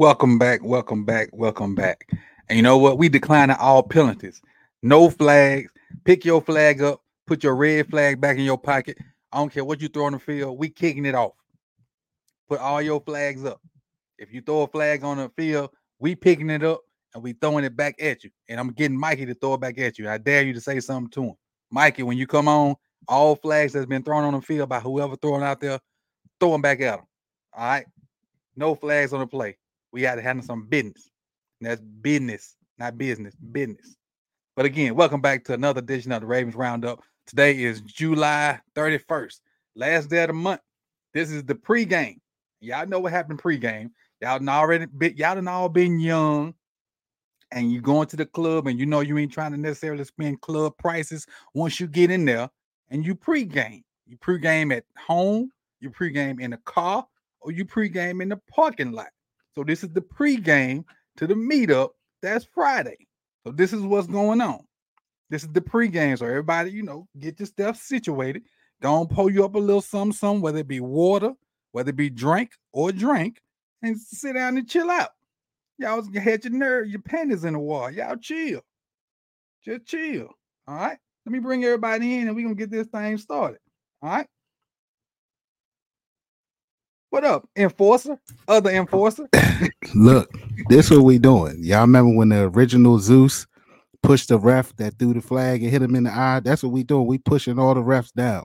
Welcome back, welcome back, welcome back. And you know what? We decline all penalties. No flags. Pick your flag up. Put your red flag back in your pocket. I don't care what you throw on the field. We kicking it off. Put all your flags up. If you throw a flag on the field, we picking it up and we throwing it back at you. And I'm getting Mikey to throw it back at you. I dare you to say something to him. Mikey, when you come on, all flags that's been thrown on the field by whoever throwing out there, throw them back at him. All right. No flags on the play. We got to handle some business. And that's business, not business, business. But again, welcome back to another edition of the Ravens Roundup. Today is July 31st, last day of the month. This is the pregame. Y'all know what happened pregame. Y'all done already been, y'all done all been young, and you going to the club, and you know you ain't trying to necessarily spend club prices once you get in there, and you pregame. You pregame at home, you pregame in the car, or you pregame in the parking lot. So this is the pregame to the meetup. That's Friday. So this is what's going on. This is the pregame. So everybody, you know, get your stuff situated. Don't pull you up a little something, something, whether it be water, whether it be drink or drink, and sit down and chill out. Y'all had your nerve, your panties in the wall. Y'all chill. Just chill. All right. Let me bring everybody in and we're gonna get this thing started. All right. What up, enforcer? Other enforcer? Look, this what we doing. Y'all remember when the original Zeus pushed the ref that threw the flag and hit him in the eye? That's what we doing. We pushing all the refs down.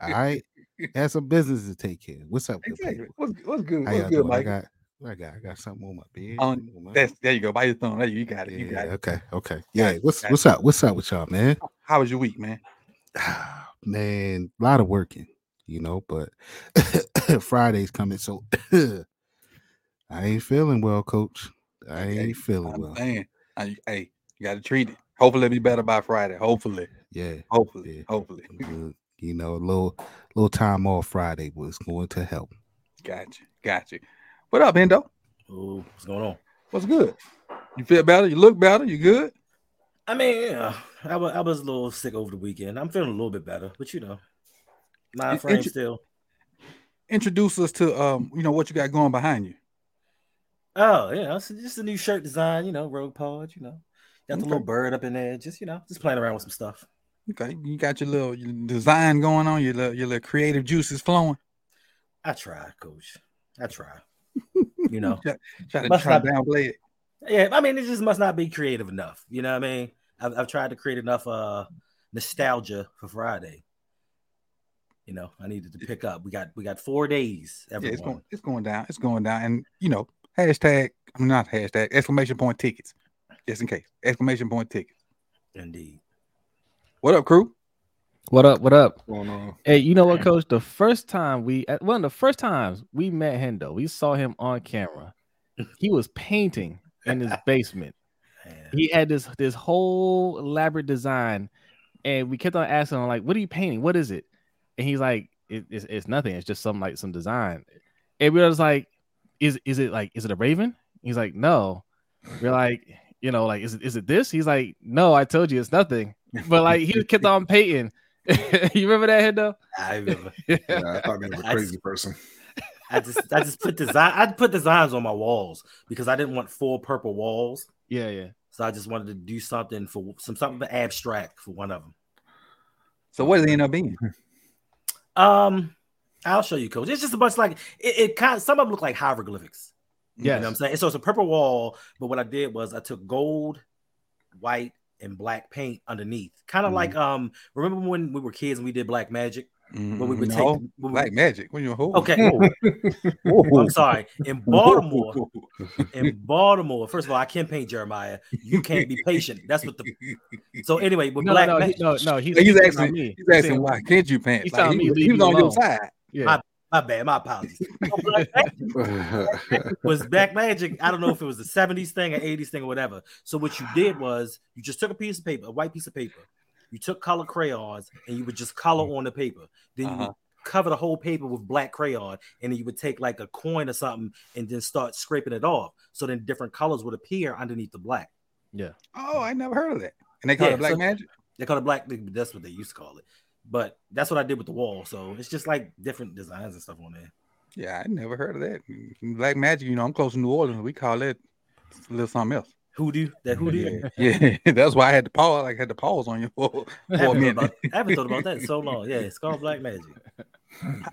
all right. That's some business to take care. What's up? Exactly. What's, what's good? How what's good, Mike? I got, I got, I got something on my bed. On, that's there you go. By your thumb. There you got it. You got it. Okay. Okay. Yeah. What's what's up? What's up with y'all, man? How was your week, man? man, a lot of working you know, but Friday's coming, so I ain't feeling well, coach. I ain't feeling I'm well. Saying, uh, I, hey, you got to treat it. Hopefully, it'll be better by Friday. Hopefully, yeah. Hopefully, yeah. hopefully. You know, a little little time off Friday was going to help. Gotcha, gotcha. What up, Endo? Ooh, what's going on? What's good? You feel better? You look better? You good? I mean, yeah, I was I was a little sick over the weekend. I'm feeling a little bit better, but you know, Mind frame Intro- still. Introduce us to um, you know, what you got going behind you. Oh, yeah, it's just a new shirt design, you know, Rogue Pod, you know. Got okay. the little bird up in there, just you know, just playing around with some stuff. Okay, you got your little your design going on, your little your little creative juices flowing. I try, coach. I try. You know, try, try to try not, downplay it. Yeah, I mean, it just must not be creative enough. You know what I mean? I've, I've tried to create enough uh nostalgia for Friday. You know, I needed to pick up. We got we got four days. Everyone. Yeah, it's going it's going down. It's going down. And you know, hashtag I'm not hashtag exclamation point tickets. Just in case. Exclamation point tickets. Indeed. What up, crew? What up? What up? Hey, you know what, Coach? The first time we, one of the first times we met Hendo, we saw him on camera. He was painting in his basement. He had this this whole elaborate design, and we kept on asking him like, "What are you painting? What is it?" And he's like, it, it's, it's nothing. It's just some like some design. And we was like, is is it like is it a raven? He's like, no. We're like, you know, like is it is it this? He's like, no. I told you it's nothing. But like he kept on painting. you remember that head though? I remember. yeah, I thought he was a crazy person. I just I just put design I put designs on my walls because I didn't want full purple walls. Yeah, yeah. So I just wanted to do something for some something abstract for one of them. So what did it end up being? Um, I'll show you, coach. It's just a bunch like it, it kind of some of them look like hieroglyphics. You know what I'm saying? So it's a purple wall, but what I did was I took gold, white, and black paint underneath. Kind of Mhm. like um, remember when we were kids and we did black magic? When we would mm-hmm. no, take when we- black magic. When you're who? Okay. oh, I'm sorry. In Baltimore, in Baltimore, first of all, I can't paint Jeremiah. You can't be patient. That's what the so anyway, with No, black no, ma- he, no, no. He's, He's talking asking. me. He's asking saying- why can't you paint? He's Like, telling he, me was- he was me on your side. Yeah. my bad, my apologies. So black magic was black magic. I don't know if it was the 70s thing or 80s thing or whatever. So what you did was you just took a piece of paper, a white piece of paper. You took color crayons and you would just color on the paper. Then you Uh-huh. would cover the whole paper with black crayon, and then you would take like a coin or something and then start scraping it off. So then different colors would appear underneath the black. Yeah. Oh, I never heard of that. And they call Yeah, it black so- magic. They call it black. That's what they used to call it. But that's what I did with the wall. So it's just like different designs and stuff on there. Yeah, I never heard of that. Black magic. You know, I'm close to New Orleans. We call it a little something else. Hoodoo, that hoodoo. Yeah, yeah. That's why I had to pause. Like I had to pause on you for, I for a haven't, thought minute. about, I haven't thought about that in so long. Yeah, it's called Black Magic.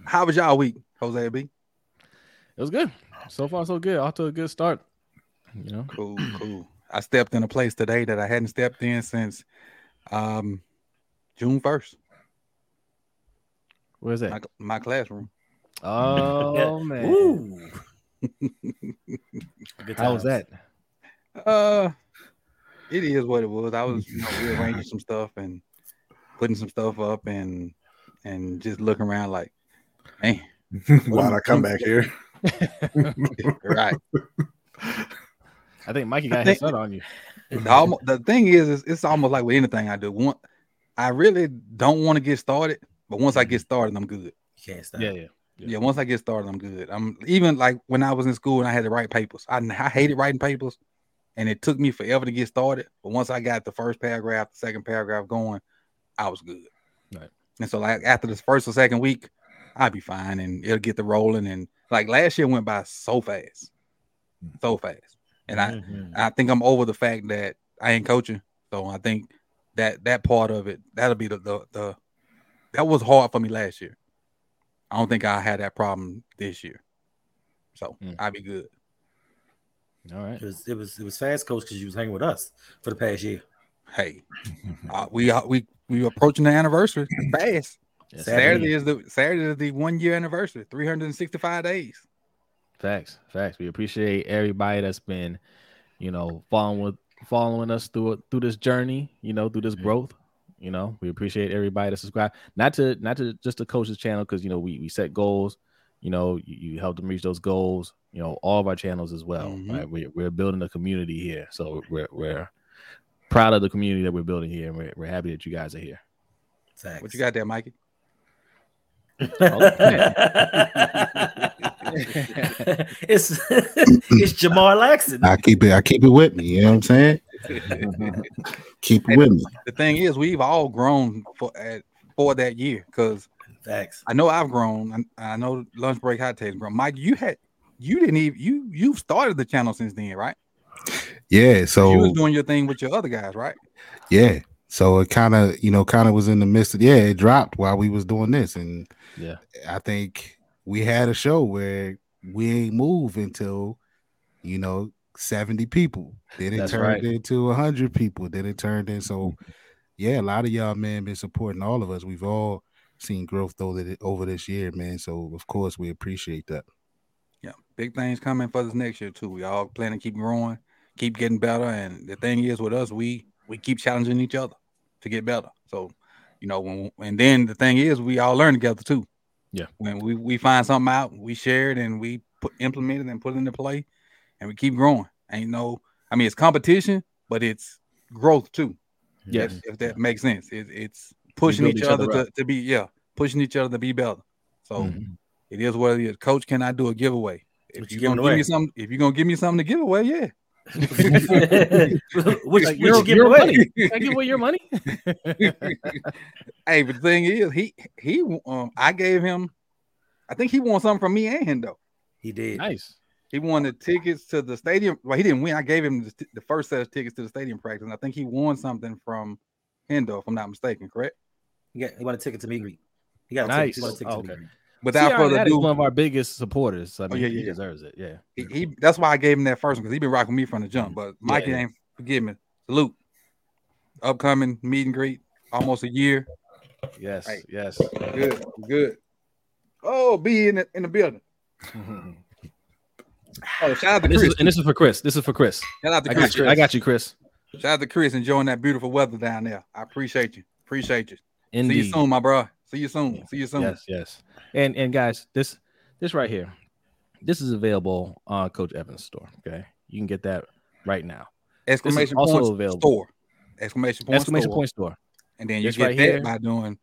How was y'all week, Jose B? It was good. So far, so good. Off to a good start. You know, Cool, cool. I stepped in a place today that I hadn't stepped in since um June first. where's that? my classroom. Oh man, Ooh. Good how was that? Uh, it is what it was. I was you know, rearranging some stuff and putting some stuff up and and just looking around like, man, Why'd I come back here? right. I think Mikey got think- his son on you. The, the thing is, is, it's almost like with anything I do. One, I really don't want to get started, but once I get started, I'm good. You can't stop. Yeah, yeah. Yeah. once I get started, I'm good. I'm even like when I was in school and I had to write papers. I, I hated writing papers, and it took me forever to get started. But once I got the first paragraph, the second paragraph going, I was good. Right. And so like after this first or second week, I'll be fine and it'll get the rolling. And like last year went by so fast, so fast. And I Mhm. I think I'm over the fact that I ain't coaching. So I think that that part of it, that'll be the the, the that was hard for me last year. I don't think I had that problem this year. So Mm. I'll be good. All right. It was it was it was fast, coach, because you was hanging with us for the past year. Hey, uh, we are we we approaching the anniversary fast. Yes, Saturday indeed. is the Saturday is the one year anniversary, 365 days. Facts, facts. We appreciate everybody that's been, you know, following with following us through through this journey. You know, through this growth. You know, we appreciate everybody that subscribe. Not to not to just the coaches channel because you know we we set goals. You know, you, you help them reach those goals. You know, all of our channels as well. Mhm. Right? We're we're building a community here, so we're we're proud of the community that we're building here, and we're, we're happy that you guys are here. Facts. What you got there, Mikey? it's it's Jamar Laxon. I keep it. I keep it with me. You know what I'm saying? keep it with me. The thing is, we've all grown for at, for that year because Facts. I know I've grown. I, I know lunch break hot takes grown. Mike, you had you didn't even you you've started the channel since then, right? Yeah. So you was doing your thing with your other guys, right? yeah. So it kind of you know kind of was in the midst of yeah it dropped while we was doing this and Yeah. I think we had a show where we ain't move until you know 70 people. Then it That's turned right. into 100 people. Then it turned in so yeah, a lot of y'all man been supporting all of us. We've all seen growth over the, over this year, man. So of course we appreciate that. Yeah, big things coming for this next year too. We all plan to keep growing, keep getting better. And the thing is with us, we we keep challenging each other to get better. So, you know, when and then the thing is, we all learn together too. Yeah. When we we find something out, we share it and we put implement it and put it into play, and we keep growing. Ain't no, I mean, it's competition, but it's growth too. Yes. if, if that makes sense. It, it's pushing each each other, other to, to be yeah, pushing each other to be better. So Mhm. it is what it is. Coach, can I do a giveaway? If you you're gonna giving give me away? something, if you're gonna give me something to give away, yeah. which which Like, you your- give away? money. Can I give away your money? Hey, but the thing is, he he um I gave him, I think he won something from me and him though. He did. nice. He won the tickets to the stadium. Well, he didn't win. I gave him the, the first set of tickets to the stadium practice, and I think he won something from Hendo, if I'm not mistaken. Correct? He got he want a ticket to meet and greet. He got a Nice. ticket. He want a ticket Oh, to meet okay. Without CR further ado, one of our biggest supporters. I oh, mean, yeah, he yeah, yeah. deserves it. Yeah. he, he- that's why I gave him that first one because he been rocking me from the jump. But Mikey yeah. ain't forgive me. Salute. Upcoming meet and greet, almost a year. Yes. Hey. Yes. Good, good. Oh, be in the in the building. Oh, shout out to And this, Chris. is, and this is for Chris. This is for Chris. Shout out to I Chris. got you. I got you, Chris. Shout out to Chris enjoying that beautiful weather down there. I appreciate you. Appreciate you. See you soon, my bro. See you soon. See you soon. Yes, yes. And and guys, this this right here, this is available on Coach Evans store. Okay, you can get that right now. Exclamation also point available. store. Exclamation point Exclamation store. point store. And then you This get right that here. by doing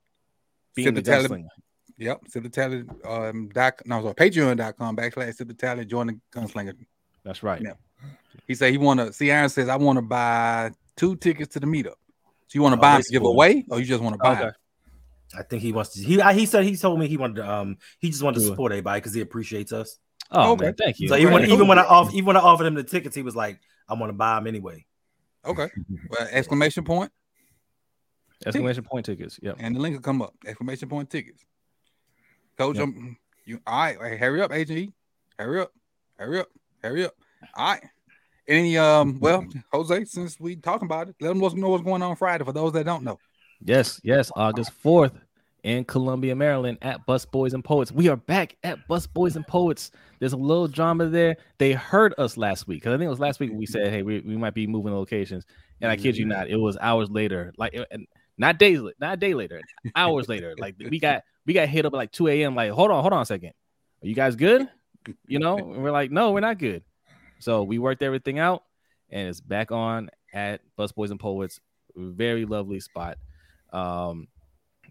Being the gunslinger. Yep. Sip the tally um doc no sorry, patreon.com backslash sip the tally join the gunslinger. That's right. Yeah. He said he wanna see Aaron says I want to buy two tickets to the meetup. So you want to Oh, buy them to give cool. away or you just want to buy Okay. Them? I think he wants to. He I- he said he told me he wanted to. Um, he just wanted to Do it. support everybody because he appreciates us. Oh Okay. man, thank you. So even when Right. even when I off even when I offered him the tickets, he was like, "I want to buy them anyway." Okay. Well, exclamation point exclamation point tickets. Yep. and the link will come up. Exclamation point tickets. Coach, Yep. um, you all right? Hey, hurry up, Agent E. Hurry up, hurry up, hurry up. All right. Any um, well, Jose, since we talking about it, let them know what's going on Friday for those that don't know. Yes, yes. August 4th in Columbia, Maryland at Busboys and Poets. We are back at Busboys and Poets. There's a little drama there. They heard us last week because I think it was last week we said, hey, we, we might be moving locations. And I kid you not, it was hours later, like uh, and not days, not a day later, hours later. Like we got we got hit up at like 2 a.m. Like, hold on, hold on a second. Are you guys good? You know, and we're like, no, we're not good. So we worked everything out and it's back on at Busboys and Poets. Very lovely spot. Um,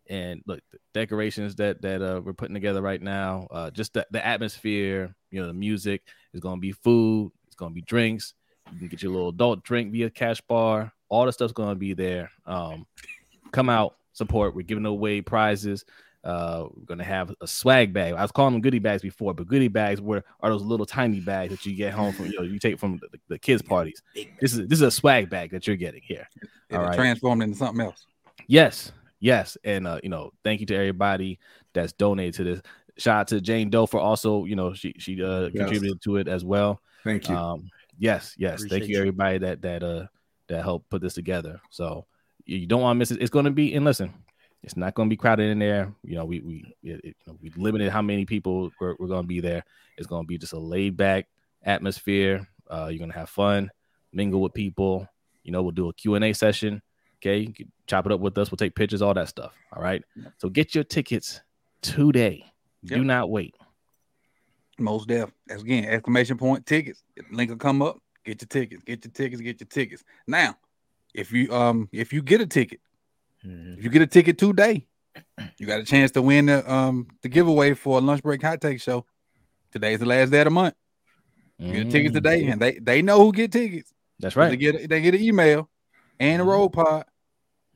and look, the decorations that that uh, we're putting together right now, uh, just the, the atmosphere, you know, the music is going to be food, it's going to be drinks. You can get your little adult drink via cash bar. All the stuff's going to be there. Um, come out, support. We're giving away prizes. Uh, we're gonna have a swag bag. I was calling them goodie bags before, but goodie bags were are those little tiny bags that you get home from you know you take from the, the kids' parties. This is this is a swag bag that you're getting here. It'll All right. transform into something else. Yes, yes, and uh, you know, thank you to everybody that's donated to this. Shout out to Jane Doe for also, you know, she she uh, Yes. contributed to it as well. Thank you. Um, yes, yes, thank Appreciate you you. everybody that that uh that helped put this together. So you, you don't want to miss it. It's going to be and listen, it's not going to be crowded in there. You know, we we it, it- you know, we limited how many people we're, we're going to be there. It's going to be just a laid back atmosphere. Uh, you're going to have fun, mingle with people. You know, we'll do a Q and A session. Okay, chop it up with us. We'll take pictures, all that stuff. All right. So get your tickets today. Do not wait. Most def. That's again, exclamation point tickets. Link will come up. Get your tickets. Get your tickets. Get your tickets. Now, if you um if you get a ticket, if you get a ticket today, you got a chance to win the um the giveaway for a lunch break hot take show. Today's the last day of the month. You get a ticket Mm, today, and they they know who get tickets. That's 'Cause They right. get they get an email and a roll pod.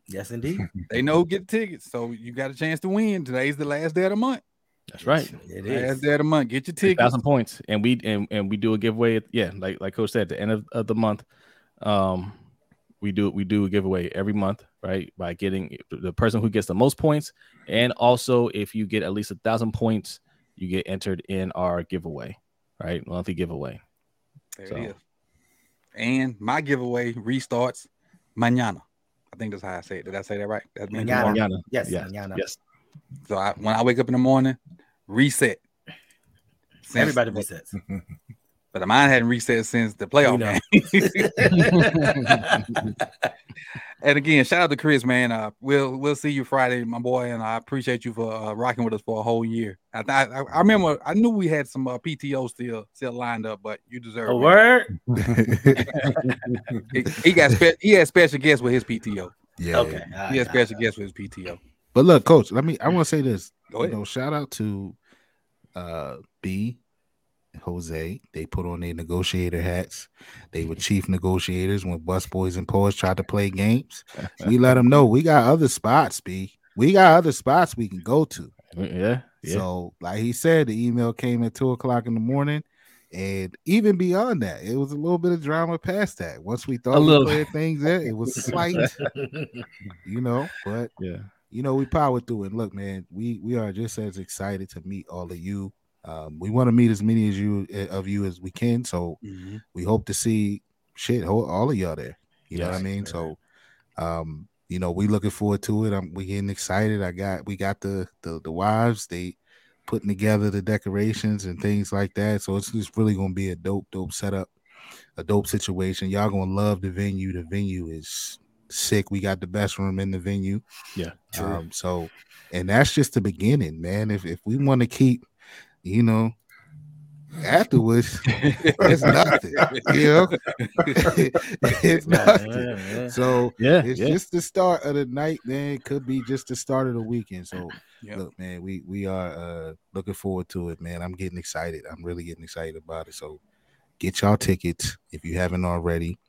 Yes, indeed. They know who get tickets. So you got a chance to win. Today's the last day of the month. That's right. It Last is. day of the month. Get your Three tickets. thousand points, and we and, and we do a giveaway. At, yeah, like like Coach said, at the end of, of the month, um, we do we do a giveaway every month, right? By getting the person who gets the most points, and also if you get at least a thousand points, you get entered in our giveaway, right? Monthly giveaway. There So- it is. And my giveaway restarts mañana. I think that's how I say it. Did I say that right? That's meant Mañana. Mañana. Yes, Yes. mañana. Yes. So I, when I wake up in the morning, reset. Since- Everybody resets. But mine hadn't reset since the playoff We know. game. and again, shout out to Chris, man. Uh, we'll we'll see you Friday, my boy, and I appreciate you for uh, rocking with us for a whole year. I I, I remember I knew we had some uh, PTO still still lined up, but you deserve A it. word. He, he got spe- he had special guests with his PTO. yeah. Okay. all He right, had all special right. guests with his PTO. But look, coach, let me I want to say this. Go You know, shout out to uh B Jose. They put on their negotiator hats. They were chief negotiators when Busboys and Poets tried to play games. We let them know we got other spots, B. We got other spots we can go to. Yeah. Yeah. So, like he said, the email came at two o'clock in the morning. And even beyond that, it was a little bit of drama past that. Once we thought A we little. cleared things in, it was slight, you know, but yeah. you know, we power through it. Look, man, we we are just as excited to meet all of you. Um, we want to meet as many as you eh, of you as we can. So Mm-hmm. we hope to see shit all, of y'all there. You know what I mean? right, So, um, you know, we looking forward to it. I'm we getting excited. I got we got the the the wives. They putting together the decorations and things like that. So it's just really gonna be a dope, dope setup, a dope situation. Y'all gonna love the venue. The venue is sick. We got the best room in the venue. Yeah, true. Um, so and that's just the beginning, man. If if we want to keep, you know, afterwards, it's nothing. You know, it's nothing. yeah, yeah. So Yeah, it's yeah. just the start of the night, man. It could be just the start of the weekend. So Yep. look, man, we we are uh looking forward to it, man. I'm getting excited. I'm really getting excited about it. So get y'all tickets if you haven't already.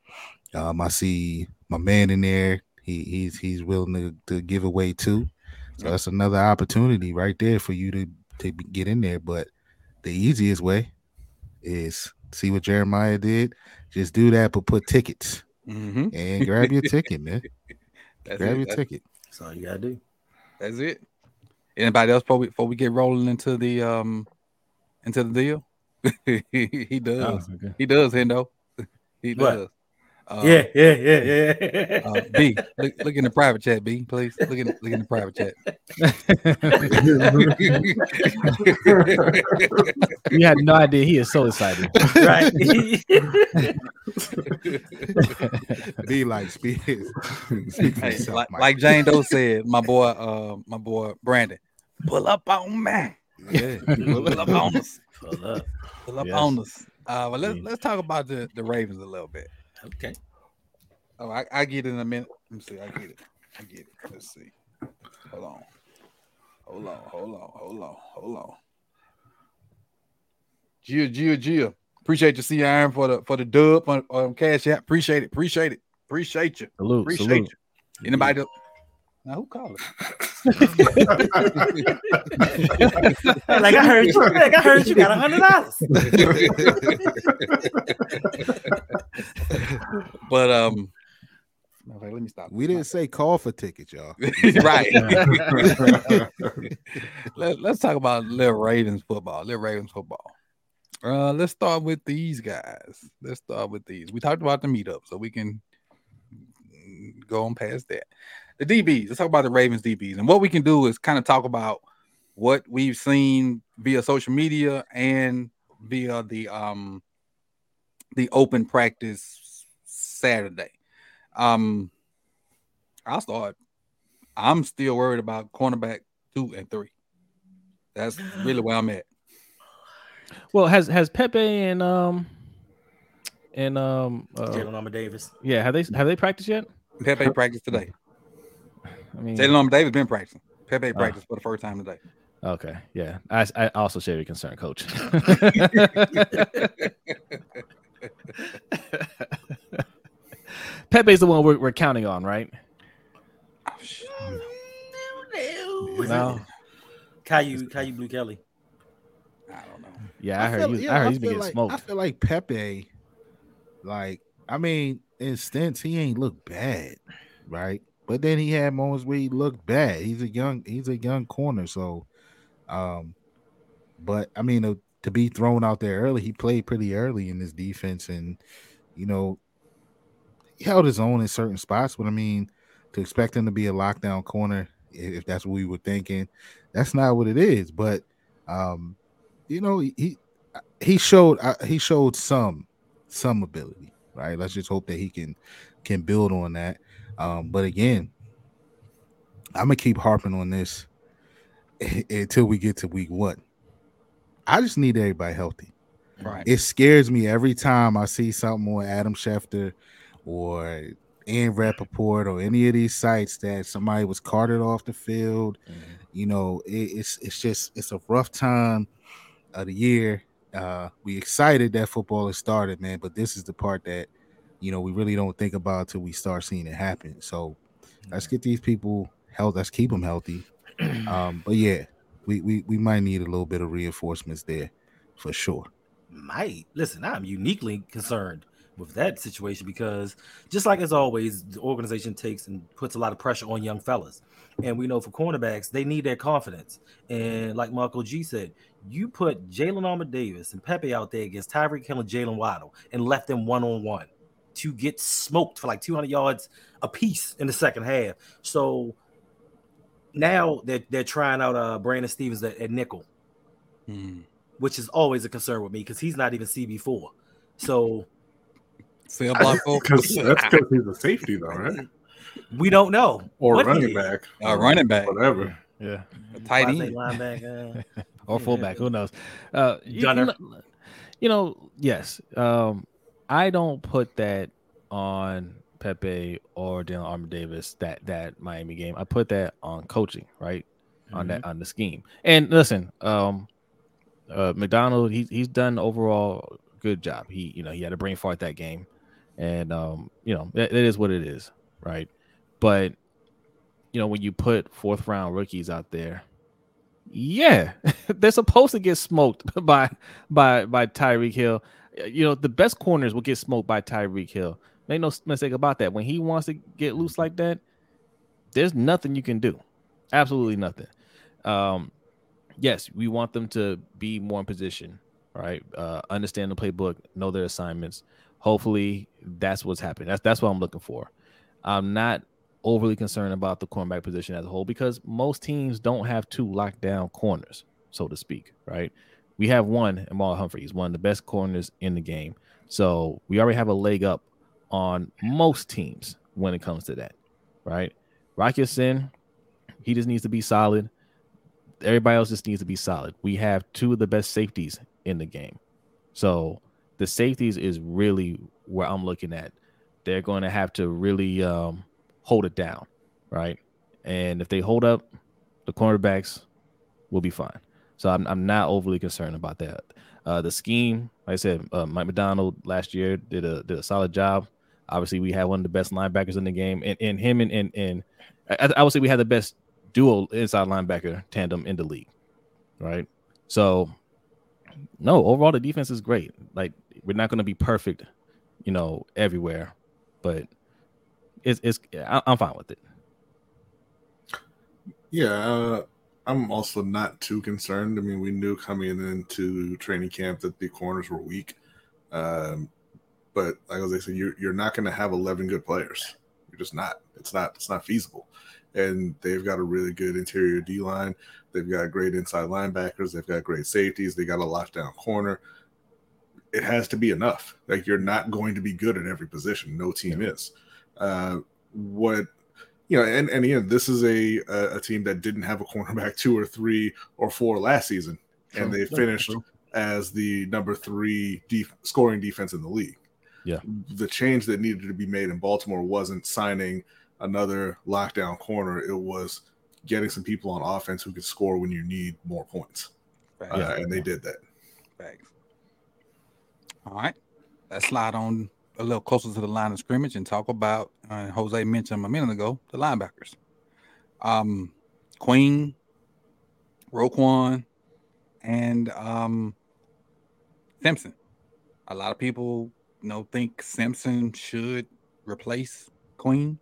Um, I see my man in there. He he's he's willing to, to give away too. So that's another opportunity right there for you to to be- get in there. But the easiest way is see what Jeremiah did. Just do that, but put tickets Mm-hmm. and grab your ticket, man. That's grab it. your That's, ticket. That's all you gotta do. that's it. Anybody else before we, before we get rolling into the um into the deal? he, he does. Oh, okay. He does, Hendo. He What? Does. Uh, yeah, yeah, yeah, yeah. Uh, B, look, look in the private chat, B, please. Look in, look in the private chat. you had no idea. He is so excited. right. B like speak, speak Hey, yourself, like, Mike. like Jane Doe said, my boy, uh, my boy Brandon, pull up on me, yeah. pull up on us, Pull up. pull up Yes. on us. Uh, well, let's let's talk about the the Ravens a little bit. Okay. Oh, I, I get it in a minute. Let me see. I get it. I get it. Let's see. Hold on. Hold on. Hold on. Hold on. Hold on. Gia, Gia, Gia. Appreciate you, C Iron, for the for the dub on, on um, Cash App. Appreciate it. Appreciate it. Appreciate you. Salute, Appreciate salute. you. Anybody? that- Now who called like I heard you. Like I heard you got a hundred dollars. but um, okay, let me stop. We didn't say call for tickets, y'all. right. Let, us talk about Little Ravens football. Little Ravens football. Uh, let's start with these guys. Let's start with these. We talked about the meetup, so we can go on past that. The DBs. Let's talk about the Ravens DBs, and what we can do is kind of talk about what we've seen via social media and via the um the open practice Saturday. Um, I'll start. I'm still worried about cornerback two and three. That's really where I'm at. Well, has has Pepe and um and um uh, Jalen Armour Davis. yeah have they have they practiced yet? Pepe practiced today. I mean, Jalen Armour Davis been practicing. Pepe Oh. practiced for the first time today. okay, yeah. I I also share your concern, Coach. Pepe's the one we're, we're counting on, right? Oh, shit. No. Caillou, Caillou Blue Kelly. I don't know. Yeah, I, heard. feel- he's, yeah, I heard he's been getting like, I feel like Pepe, like, I mean, in stints, he ain't look bad, right? But then he had moments where he looked bad. He's a young, he's a young corner, so um, but I mean, uh, to be thrown out there early, he played pretty early in this defense, and you know, he held his own in certain spots. But I mean, to expect him to be a lockdown corner, if that's what we were thinking, that's not what it is. But um, you know, he he showed uh, he showed some some ability, right? Let's just hope that he can can build on that. Um, but again, I'm gonna keep harping on this until we get to week one. I just need everybody healthy. Right. It scares me every time I see something on Adam Schefter or Ian Rapoport or any of these sites that somebody was carted off the field. You know, it, it's it's just it's a rough time of the year. Uh, we excited that football has started, man, but this is the part that you know we really don't think about until we start seeing it happen. So let's get these people health. Let's keep them healthy. Um, but yeah, we, we we might need a little bit of reinforcements there for sure. Might listen. I'm uniquely concerned with that situation because just like as always, the organization takes and puts a lot of pressure on young fellas. And we know for cornerbacks, they need their confidence. And like Marco G said, you put Jalen Armour Davis and Pepe out there against Tyreek Hill and Jaylen Waddle and left them one on one to get smoked for like 200 yards a piece in the second half. So now they're, they're trying out uh, Brandon Stephens at, at nickel, Hmm. which is always a concern with me because he's not even CB4. So Cell block four. Because that's because he's a safety, though, right? we don't know. Or what running back, Uh, running back, whatever. Yeah. a tight Quasi end. linebacker. or fullback. Who knows? Uh, you, you Gunner. you know, yes. Um, I don't put that on Pepe or Dylan Armour Davis that that Miami game. I put that on coaching, right? On that on the scheme. And listen, um, uh, Macdonald, he's he's done overall good job. He you know he had a brain fart that game, and um, you know it, it is what it is, right? But you know when you put fourth round rookies out there yeah, they're supposed to get smoked by by by Tyreek Hill. You know, the best corners will get smoked by Tyreek Hill. Make no mistake about that. When he wants to get loose like that, there's nothing you can do. Absolutely nothing. Um, yes, we want them to be more in position, right? Uh, understand the playbook, know their assignments. Hopefully, that's what's happening. That's that's what I'm looking for. I'm not overly concerned about the cornerback position as a whole because most teams don't have two lockdown corners, so to speak, right? We have one, Amal Humphreys, one of the best corners in the game. So we already have a leg up on most teams when it comes to that, right? Rock Ya-Sin, he just needs to be solid. Everybody else just needs to be solid. We have two of the best safeties in the game. So the safeties is really where I'm looking at. They're going to have to really um, hold it down, right? And if they hold up, the cornerbacks will be fine. So I'm, I'm not overly concerned about that. Uh, the scheme, like I said, uh, Mike Macdonald last year did a did a solid job. Obviously, we had one of the best linebackers in the game, and, and him and and, and I, I would say we had the best dual inside linebacker tandem in the league, right? So, no, overall the defense is great. Like we're not going to be perfect, you know, everywhere, but it's it's I, I'm fine with it. Yeah, uh, I'm also not too concerned. I mean, we knew coming into training camp that the corners were weak. Um, but like I said, you're, you're not going to have 11 good players. You're just not. It's not. It's not feasible. And they've got a really good interior D line. They've got great inside linebackers. They've got great safeties. They got a lockdown corner. It has to be enough. Like you're not going to be good at every position. No team is. Uh, what you know, and, and again, this is a, a a team that didn't have a cornerback two or three or four last season, and they finished as the number three def- scoring defense in the league. Yeah. the change that needed to be made in Baltimore wasn't signing another lockdown corner; it was getting some people on offense who could score when you need more points, Facts. uh, and they did that. Facts. All right. Let's slide on a little closer to the line of scrimmage and talk about uh, Jose mentioned a minute ago the linebackers. Um, Queen, Roquan, and um, Simpson. A lot of people, you know, think Simpson should replace Queen.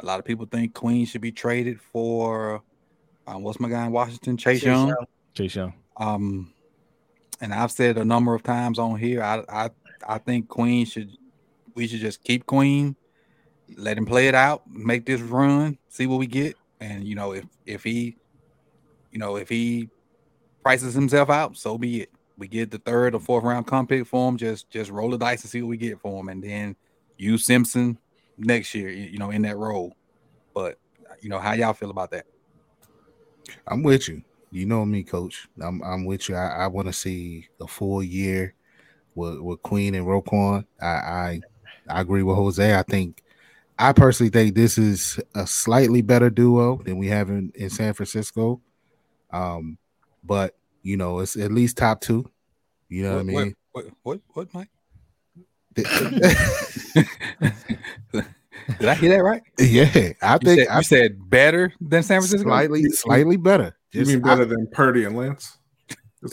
A lot of people think Queen should be traded for um, what's my guy in Washington, Chase, Chase Young. Young. Chase Young. Um, and I've said a number of times on here, I I I think Queen should we should just keep Queen, let him play it out, make this run, see what we get, and you know if if he, you know if he prices himself out, so be it. We get the third or fourth round comp pick for him. Just just roll the dice and see what we get for him, and then use Simpson next year. You know in that role. But you know how y'all feel about that? I'm with you. You know me, coach. I'm I'm with you. I, I want to see a full year with, with Queen and Roquan. I, I I agree with Jose. I think I personally think this is a slightly better duo than we have in, in San Francisco. Um, but you know, it's at least top two. You know what, I mean? What what what, Mike? Did I hear that right? yeah, I You think said, I you said better than San Francisco. slightly slightly better. You Just- mean I- better than Purdy and Lance?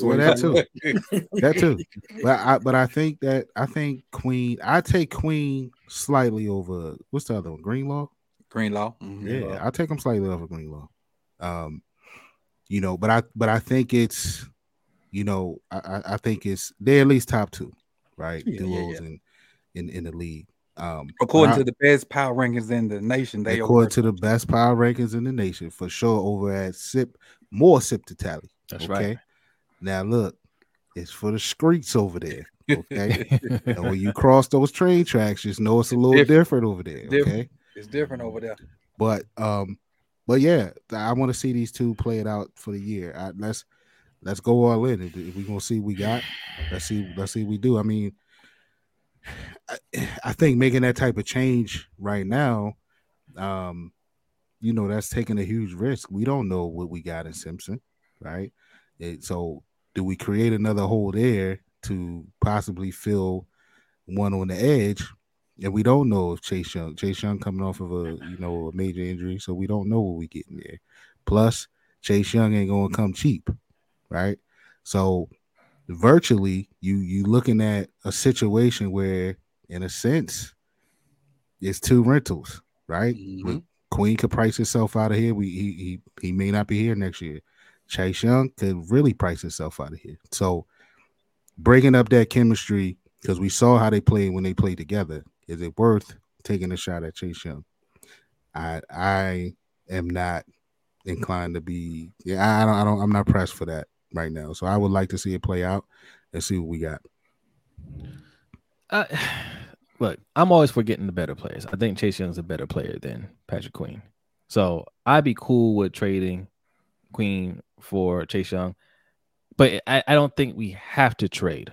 Well, that too. that too. But I but I think that I think Queen. I take Queen slightly over. What's the other one? Greenlaw. Greenlaw. Mm-hmm. Yeah, I take him slightly over Greenlaw. Um, you know, but I but I think it's, you know, I I think it's they're at least top two, right? Yeah, yeah, Duos yeah. in in in the league. Um, According I- to the best power rankings in the nation, they according are to the best power rankings in the nation for sure over at sip more sip to tally That's okay right. Now look it's for the streets over there okay? And when you cross those train tracks just know it's a little different, Different. over there Different. okay? It's different over there. but um but yeah i want to see these two play it out for the year. I, let's let's go all in. If, if we gonna see what we got let's see let's see what we do. I mean I, I think making that type of change right now um you know that's taking a huge risk. We don't know what we got in simpson right? It- so do we create another hole there to possibly fill one on the edge and we don't know if Chase Young, Chase Young coming off of a you know a major injury, so we don't know what we're getting there. Plus, Chase Young ain't gonna come cheap, right? So, virtually, you you looking at a situation where, in a sense, it's two rentals, right? Mhm. Queen could price himself out of here. We he he, he may not be here next year. Chase Young could really price himself out of here. So, breaking up that chemistry because we saw how they played when they played together. Is it worth taking a shot at Chase Young? I I am not inclined to be. Yeah, I don't. I don't. I'm not pressed for that right now. So I would like to see it play out and see what we got. Uh, look, I'm always for getting the better players. I think Chase Young's a better player than Patrick Queen. So I'd be cool with trading Queen for Chase Young, but I, I don't think we have to trade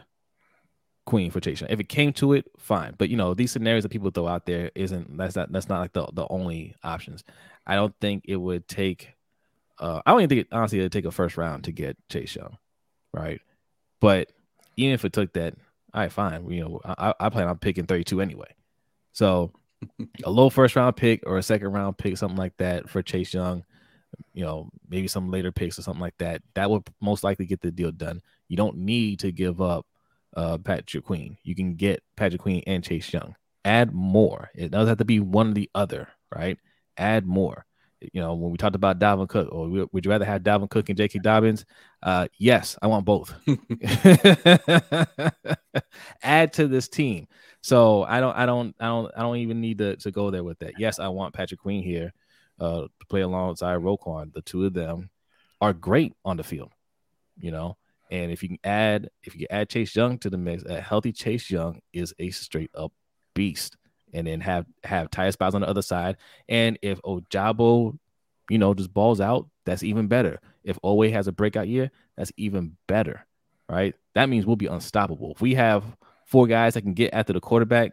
Queen for Chase Young. If it came to it, fine. But you know, these scenarios that people throw out there isn't that's not that's not like the, the only options. I don't think it would take uh I don't even think it, honestly it'd take a first round to get Chase Young, right? But even if it took that, all right, fine. You know, I, I plan on picking 32 anyway. So a low first round pick or a second round pick, something like that for Chase Young, you know, maybe some later picks or something like that. That would most likely get the deal done. You don't need to give up uh Patrick Queen. You can get Patrick Queen and Chase Young. Add more. It doesn't have to be one or the other, right? Add more. You know, when we talked about Dalvin Cook, or would you rather have Dalvin Cook and J.K. Dobbins? Uh, yes, I want both. Add to this team. So I don't, I don't, I don't, I don't even need to, to go there with that. Yes, I want Patrick Queen here uh, to play alongside Roquan. The two of them are great on the field, you know. And if you can add, if you add Chase Young to the mix, a healthy Chase Young is a straight up beast. And then have have Tyus Bowser on the other side. And if Ojabo, you know, just balls out, that's even better. If Owe has a breakout year, that's even better. Right? That means we'll be unstoppable. If we have four guys that can get after the quarterback,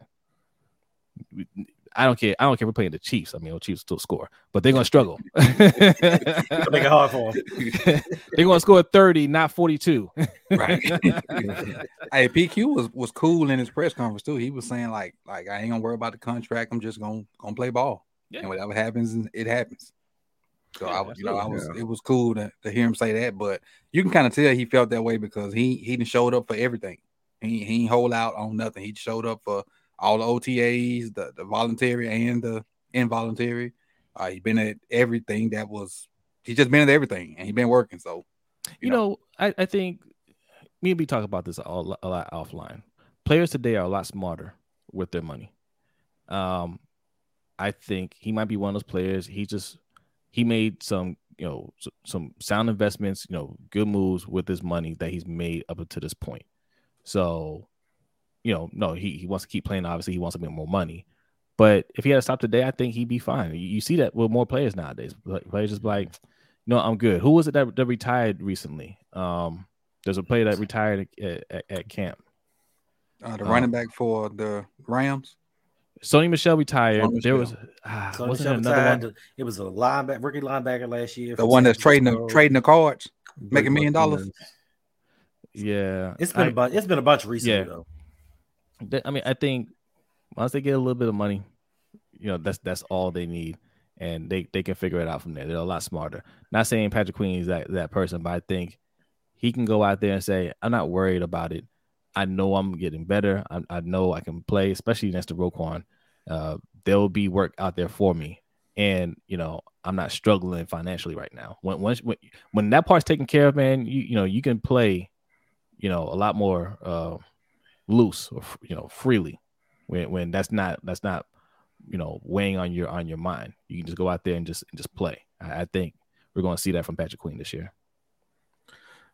I don't care. I don't care. if We're playing the Chiefs. I mean, the Chiefs still score, but they're gonna struggle. Make it hard for him. they're gonna score 30, not 42. Right. hey, PQ was was cool in his press conference too. He was saying like like I ain't gonna worry about the contract. I'm just gonna gonna play ball. Yeah. And whatever happens, it happens. So Yeah, I was, you know, I was absolutely. it was cool to, to hear him say that, but you can kind of tell he felt that way because he he didn't showed up for everything. He he ain't hold out on nothing. He showed up for all the OTAs, the, the voluntary and the involuntary. Uh, he been at everything that was He's just been at everything and he's been working. So you know, I, I think me and we talk about this all, a lot offline. Players today are a lot smarter with their money. Um, I think he might be one of those players. He just he made some you know some sound investments, you know, good moves with his money that he's made up to this point. So, you know, no, he, he wants to keep playing. Obviously, he wants to make more money. But if he had to stop today, I think he'd be fine. You, you see that with more players nowadays. Players just be like, no, I'm good. Who was it that, that retired recently? Um, there's a player that retired at, at, at camp. uh, the Um, running back for the Rams. Sony Michel retired. Sony There Michel. was ah, So wasn't Michel there another one? It was a linebacker, rookie linebacker last year. The one that's trading the trading the cards, making a million dollars. Yeah, It's been a I- bunch. It's been a bunch recently Yeah. though. I mean, I think once they get a little bit of money, you know, that's that's all they need, and they they can figure it out from there. They're a lot smarter. Not saying Patrick Queen is that that person, but I think he can go out there and say, I'm not worried about it. I know I'm getting better. I, I know I can play, especially next to Roquan. Uh, there'll be work out there for me. And, you know, I'm not struggling financially right now. When, once, when, when that part's taken care of, man, you, you know, you can play, you know, a lot more uh, loose or, you know, freely when, when that's not, that's not, you know, weighing on your, on your mind. You can just go out there and just, and just play. I, I think we're going to see that from Patrick Queen this year.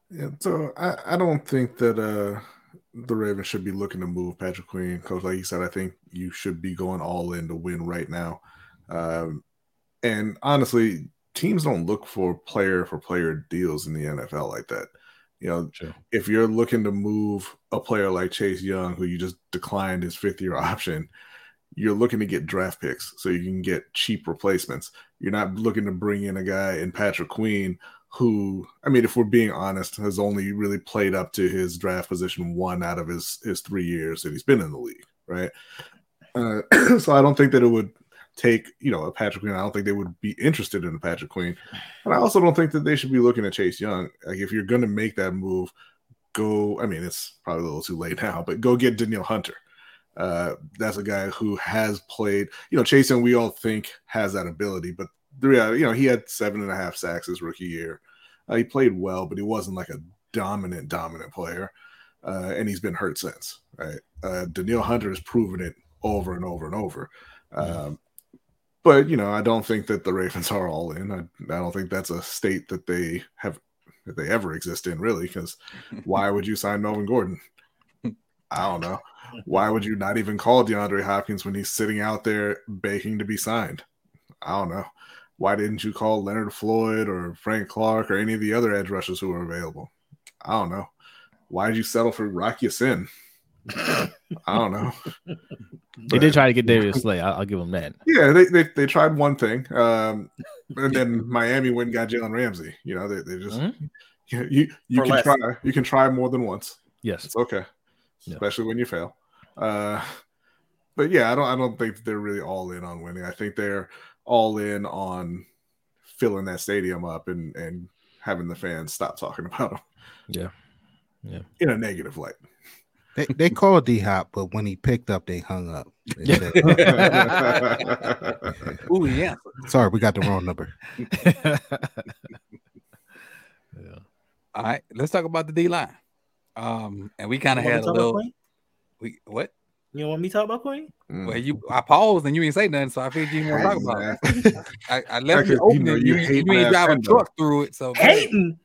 Yeah, so I, I don't think that uh the Ravens should be looking to move Patrick Queen. Coach, like you said, I think you should be going all in to win right now. Um, and honestly, teams don't look for player for player deals in the NFL like that. You know, sure. if you're looking to move a player like Chase Young, who you just declined his fifth year option, you're looking to get draft picks so you can get cheap replacements. You're not looking to bring in a guy in Patrick Queen who, I mean, if we're being honest, has only really played up to his draft position one out of his his three years that he's been in the league, right? Uh, so I don't think that it would take, you know, a Patrick Queen. I don't think they would be interested in a Patrick Queen, and I also don't think that they should be looking at Chase Young. Like, if you're going to make that move, go. I mean, it's probably a little too late now, but go get Danielle Hunter. Uh, that's a guy who has played. You know, Chase Young, we all think has that ability, but the reality, you know, he had seven and a half sacks his rookie year. Uh, he played well, but he wasn't like a dominant, dominant player. Uh, and he's been hurt since, right? Uh, Danielle Hunter has proven it over and over and over. Um, but you know, I don't think that the Ravens are all in. I, I don't think that's a state that they have that they ever exist in, really. Because why would you sign Melvin Gordon? I don't know. Why would you not even call DeAndre Hopkins when he's sitting out there begging to be signed? I don't know why didn't you call Leonard Floyd or Frank Clark or any of the other edge rushers who were available? I don't know. Why did you settle for Rock Ya-Sin? I don't know. They did try to get Darius Slay. I'll, I'll give them that. Yeah, they, they, they tried one thing, um, and then Miami went and got Jalen Ramsey. You know, they, they just mm-hmm. you you, you can less. try you can try more than once. Yes, it's okay, especially yeah. when you fail. Uh, but yeah, I don't I don't think they're really all in on winning. I think they're all in on filling that stadium up and and having the fans stop talking about them. Yeah, yeah, in a negative light. They they called D Hop, but when he picked up, they hung up. They said, oh yeah. Sorry, we got the wrong number. yeah. All right, let's talk about the D line. Um, and we kind of had a little. We what? You want me to talk about Queen? Mm. Well, you I paused and you ain't say nothing, so I figured you didn't want to talk about it. I, I left you open. You, you, you, you ain't drive a truck through it, so hating,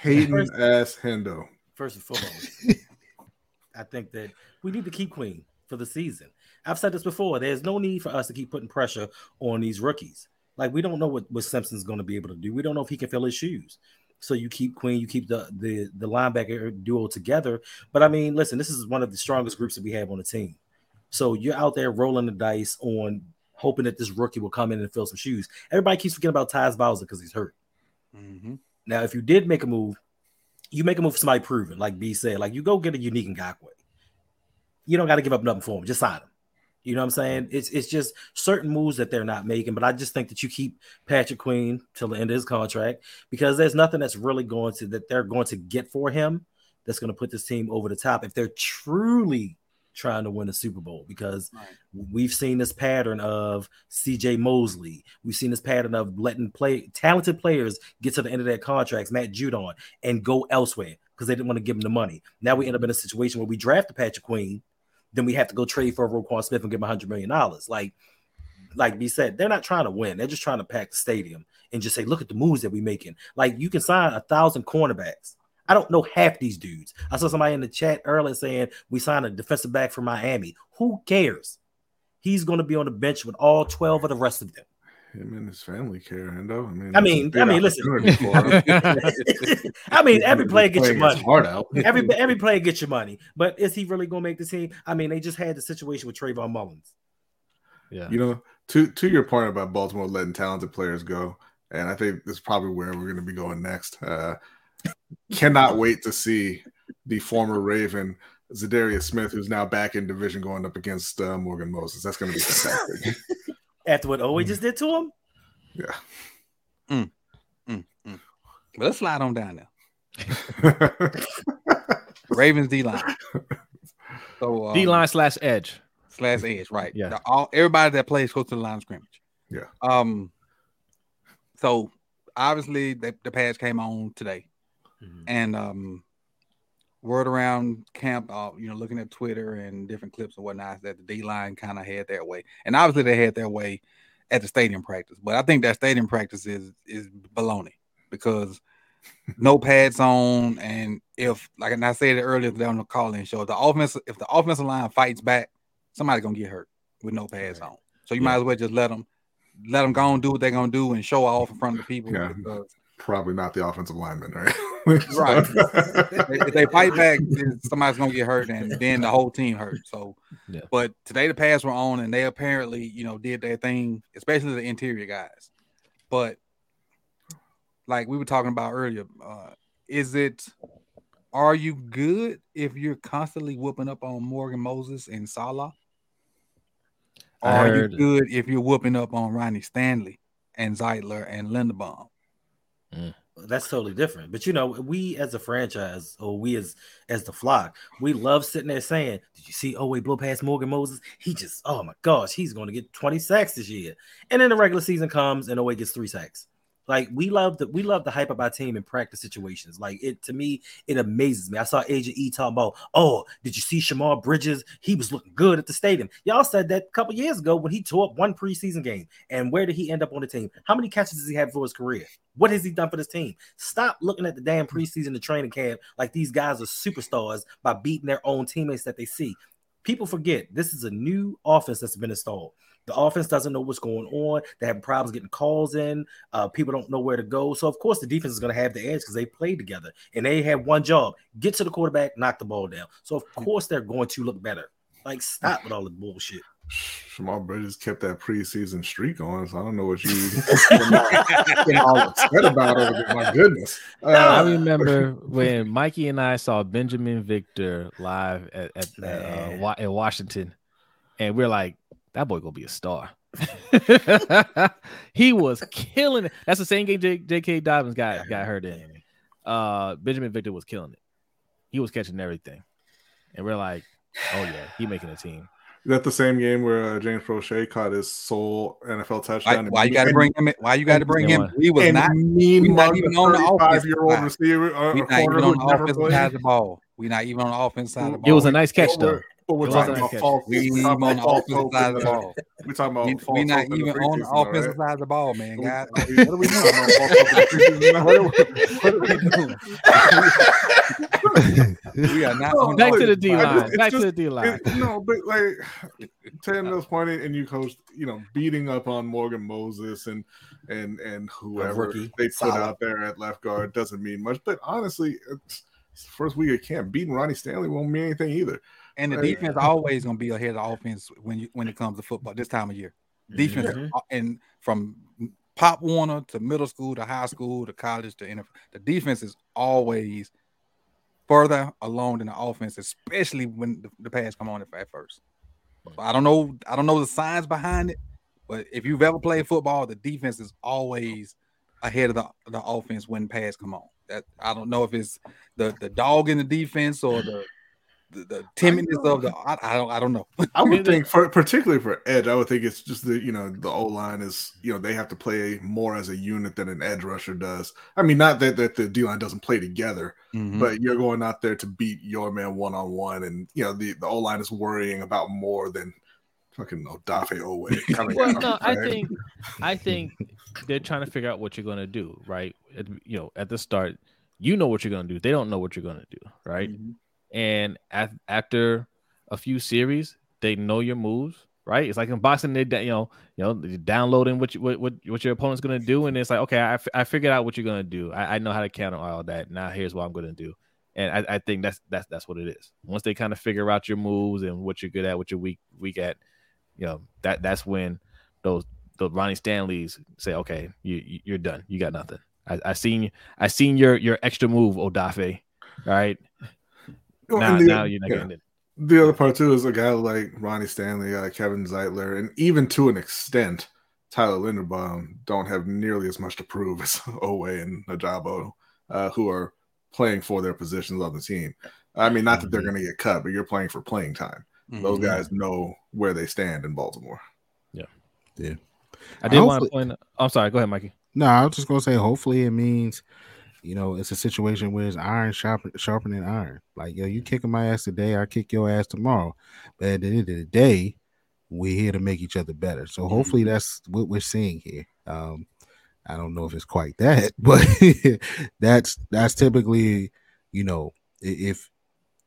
hating ass Hendo. First and foremost, I think that we need to keep Queen for the season. I've said this before. There's no need for us to keep putting pressure on these rookies. Like we don't know what, what Simpson's going to be able to do. We don't know if he can fill his shoes. So you keep Queen, you keep the the the linebacker duo together. But I mean, listen, this is one of the strongest groups that we have on the team. So you're out there rolling the dice on hoping that this rookie will come in and fill some shoes. Everybody keeps forgetting about Tyus Bowser because he's hurt. Mm-hmm. Now, if you did make a move, you make a move for somebody proven, like B said, like you go get a Yannick Ngakoue. You don't got to give up nothing for him, just sign him. You know what I'm saying? It's it's just certain moves that they're not making, but I just think that you keep Patrick Queen till the end of his contract because there's nothing that's really going to that they're going to get for him that's going to put this team over the top if they're truly trying to win a Super Bowl because right. we've seen this pattern of CJ Mosley. We've seen this pattern of letting play talented players get to the end of their contracts, Matt Judon, and go elsewhere because they didn't want to give him the money. Now we end up in a situation where we draft the Patrick Queen, then we have to go trade for Roquan Smith and give him hundred million dollars. Like, like we said, they're not trying to win. They're just trying to pack the stadium and just say, look at the moves that we're making. Like you can sign a thousand cornerbacks I don't know half these dudes. I saw somebody in the chat earlier saying we signed a defensive back from Miami. Who cares? He's going to be on the bench with all 12 of the rest of them. Him and his family care, Hendo. I mean, I mean, I mean, listen. I mean, every player gets your money. Hard out. every every player gets your money, but is he really going to make the team? I mean, they just had the situation with Trayvon Mullins. Yeah, you know, to to your point about Baltimore letting talented players go, and I think this is probably where we're going to be going next. Uh, cannot wait to see the former Raven Za'Darius Smith, who's now back in division, going up against uh, Morgan Moses. That's going to be fantastic. After what Oweh just did to him. Yeah. Mm, mm, mm. But let's slide on down there. Ravens D line. So um, D line slash edge. slash edge, right? Yeah. The- all everybody that plays close to the line of scrimmage. Yeah. Um. So obviously the, the pads came on today, Mhm. and um, word around camp, uh, you know, looking at Twitter and different clips and whatnot, that the D line kind of had their way, and obviously they had their way at the stadium practice. But I think that stadium practice is is baloney because no pads on, and if like and I said it earlier on the call-in show, the offense if the offensive line fights back, somebody's gonna get hurt with no pads on. So you might as well just let them let them go and do what they're gonna do and show off in front of the people. Yeah. because Probably not the offensive lineman, right? Right. If they fight back, then somebody's gonna get hurt, and then the whole team hurt. So, Yeah. but today the pads were on, and they apparently, you know, did their thing, especially the interior guys. But like we were talking about earlier, uh, is it? Are you good if you're constantly whooping up on Morgan Moses and Salah? Are you good if you're whooping up on Ronnie Stanley and Zeitler and Linderbaum? That's totally different. But you know, we as a franchise, or we as as the flock, we love sitting there saying, "Did you see Oweh blow past Morgan Moses? He just, oh my gosh, he's going to get 20 sacks this year." And then the regular season comes, and Oweh gets three sacks. Like we love the we love the hype our team in practice situations. Like it to me, it amazes me. I saw Agent E talking about, "Oh, did you see Shemar Bridges? He was looking good at the stadium." Y'all said that a couple years ago when he tore up one preseason game. And where did he end up on the team? How many catches does he have for his career? What has he done for this team? Stop looking at the damn preseason and training camp like these guys are superstars by beating their own teammates that they see. People forget this is a new offense that's been installed. The offense doesn't know what's going on. They have problems getting calls in. Uh, people don't know where to go. So of course the defense is going to have the edge because they play together and they have one job: get to the quarterback, knock the ball down. So of course they're going to look better. Like stop with all the bullshit. Shemar Bridges kept that preseason streak on, so I don't know what you getting all upset about over there. My goodness. I Uh, remember when Mikey and I saw Binjimen Victor live at, at, at, uh, in Washington, and we're like, that boy gonna be a star. he was killing it. That's the same game J- J.K. Dobbins got got hurt in. Uh, Binjimen Victor was killing it. He was catching everything, and we're like, oh yeah, he making a team. Is that the same game where uh, James Proche caught his sole NFL touchdown? why you got to bring him? In, why you got to bring him? and- We was not. mean we not even on the offensive 35-year-old receiver or, We or not even on the never offensive played. side of the ball. We not even on the offensive side of the ball. It was a nice catch though. we're- But we're talking nice about catch. false. We we're ain't even on the offensive side of the the- ball. We're talking about We, false we not hope in the even on the preseason, though, offensive right? side of the ball, man. Guys, What are we doing? What are we doing? we are not. on Back to the D line. it's Back to the D line. No, but like to Neil's point, and you coach, you know, beating up on Morgan Moses and and and whoever they put Salah. out there at left guard doesn't mean much. But honestly, it's, it's the first week of camp, beating Ronnie Stanley won't mean anything either. And the Right. defense always gonna be ahead of the offense when you when it comes to football this time of year. Defense Mhm. uh, and from Pop Warner to middle school to high school to college to NFL, the defense is always further along than the offense, especially when the, the pass come on at first. I don't know. I don't know the science behind it, but if you've ever played football, the defense is always ahead of the, the offense when pass come on. That I don't know if it's the the dog in the defense or the the, the timidness of the I, I don't I don't know. I would think, for particularly for edge, I would think it's just the you know the O line is you know they have to play more as a unit than an edge rusher does. I mean, not that that the D line doesn't play together, Mhm. but you're going out there to beat your man one on one, and you know the the O line is worrying about more than fucking Odafe Oweh. coming Well, no, I think I think they're trying to figure out what you're gonna do, right? At, you know, at the start, you know what you're gonna do. They don't know what you're gonna do, right? Mhm. And af- after a few series, they know your moves, right? It's like in boxing, they you know, you know, downloading what you, what, what what your opponent's gonna do, and it's like, okay, I, f- I figured out what you're gonna do. I, I know how to counter all that. Now here's what I'm gonna do. And I, I think that's that's that's what it is. Once they kind of figure out your moves and what you're good at, what you're weak weak at, you know, that that's when those the Ronnie Stanleys say, okay, you- you're done. You got nothing. I, I seen I seen your your extra move, Odafe. All right. Well, Now the- now you're not yeah. getting it. The other part too is a guy like Ronnie Stanley, uh, Kevin Zeitler, and even to an extent, Tyler Linderbaum don't have nearly as much to prove as Oweh and Ojabo, uh, who are playing for their positions on the team. I mean, not that they're Mhm. going to get cut, but you're playing for playing time. Those Mhm. guys know where they stand in Baltimore. Yeah, yeah. I did want to point. I'm sorry. Go ahead, Mikey. No, I was just gonna say. Hopefully, it means you know it's a situation where it's iron sharpen, sharpening iron. Like yo, you kicking my ass today, I kick your ass tomorrow. But at the end of the day, we're here to make each other better. So hopefully, that's what we're seeing here. Um, I don't know if it's quite that, but that's that's typically you know if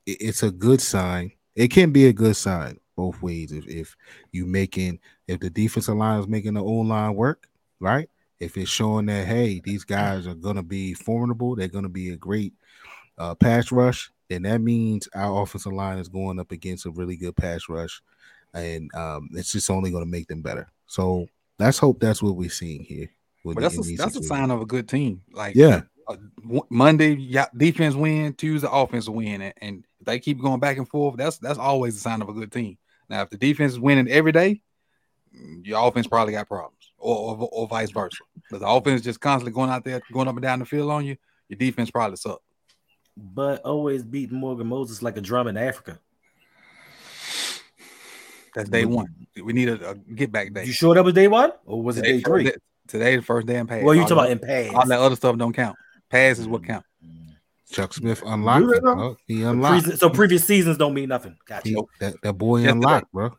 it's a good sign. It can be a good sign both ways. If if you making if the defensive line is making the O line work, right? If it's showing that hey, these guys are gonna be formidable, they're gonna be a great uh, pass rush, then that means our offensive line is going up against a really good pass rush, and um, it's just only gonna make them better. So let's hope that's what we're seeing here. the- that's a, that's a sign of a good team. Like Yeah, uh, Monday yeah, defense win, Tuesday offense win, and, and if they keep going back and forth, that's that's always a sign of a good team. Now, if the defense is winning every day, mm, your offense probably got problems, or or, or vice versa. But the offense is just constantly going out there, going up and down the field on you, your defense probably sucks. But always beat Morgan Moses like a drum in Africa. That's day one. We need a, a get back day. You sure that was day one or was it day Today, three? today, the first day in pass. Well, you all talking about in all that other stuff don't count. Pass is what mm. count. Chuck Smith unlocked. they it, bro. He unlocked. Previous- so previous seasons don't mean nothing. Gotcha. He, that, that boy Just unlocked, bro.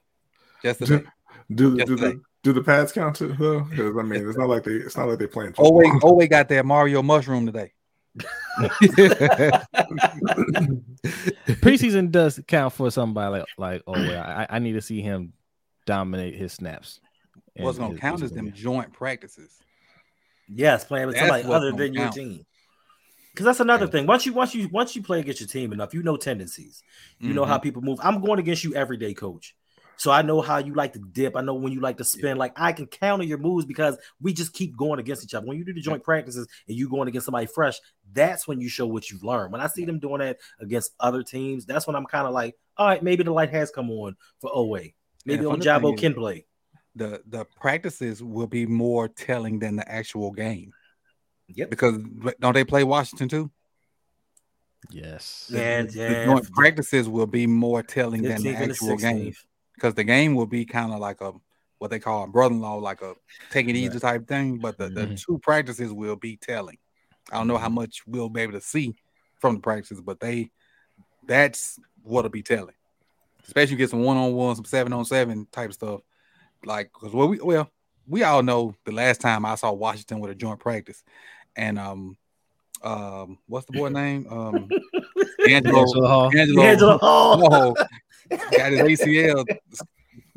Just today. Do, do, Just do today. The do the pads count too though? Because I mean, it's not like they it's not like they playing. Oh wait, football. oh wait, got that Mario mushroom today. Preseason does count for somebody like like oh well, I, I need to see him dominate his snaps. What's gonna his- count his- is them joint practices. Yes, playing with That's somebody other gonna than your team. Because that's another thing. Once you once you once you play against your team enough, you know tendencies. You mm-hmm. know how people move. I'm going against you every day, coach. So I know how you like to dip. I know when you like to spin. Like I can counter your moves because we just keep going against each other. When you do the joint practices and you going against somebody fresh, that's when you show what you've learned. When I see them doing that against other teams, that's when I'm kind of like, all right, maybe the light has come on for Oweh. Maybe on old funny thing Jabo can play. the the practices will be more telling than the actual game. Yep. Because don't they play Washington too? Yes. Yeah, The yeah. joint practices will be more telling than the 15th the actual game. 16th. Because the game will be kind of like a what they call a brother-in-law, like a take it easy Right. type thing. But the, the Mhm. two practices will be telling. I don't know how much we'll be able to see from the practices, but they that's what'll be telling. Especially get some one-on-one, some seven-on-seven type stuff. Like because well, we well, we all know the last time I saw Washington with a joint practice, and um, um, what's the boy name? Um, Angelo. Angelo Hall. Angelo. Angelo Hall. got his ACL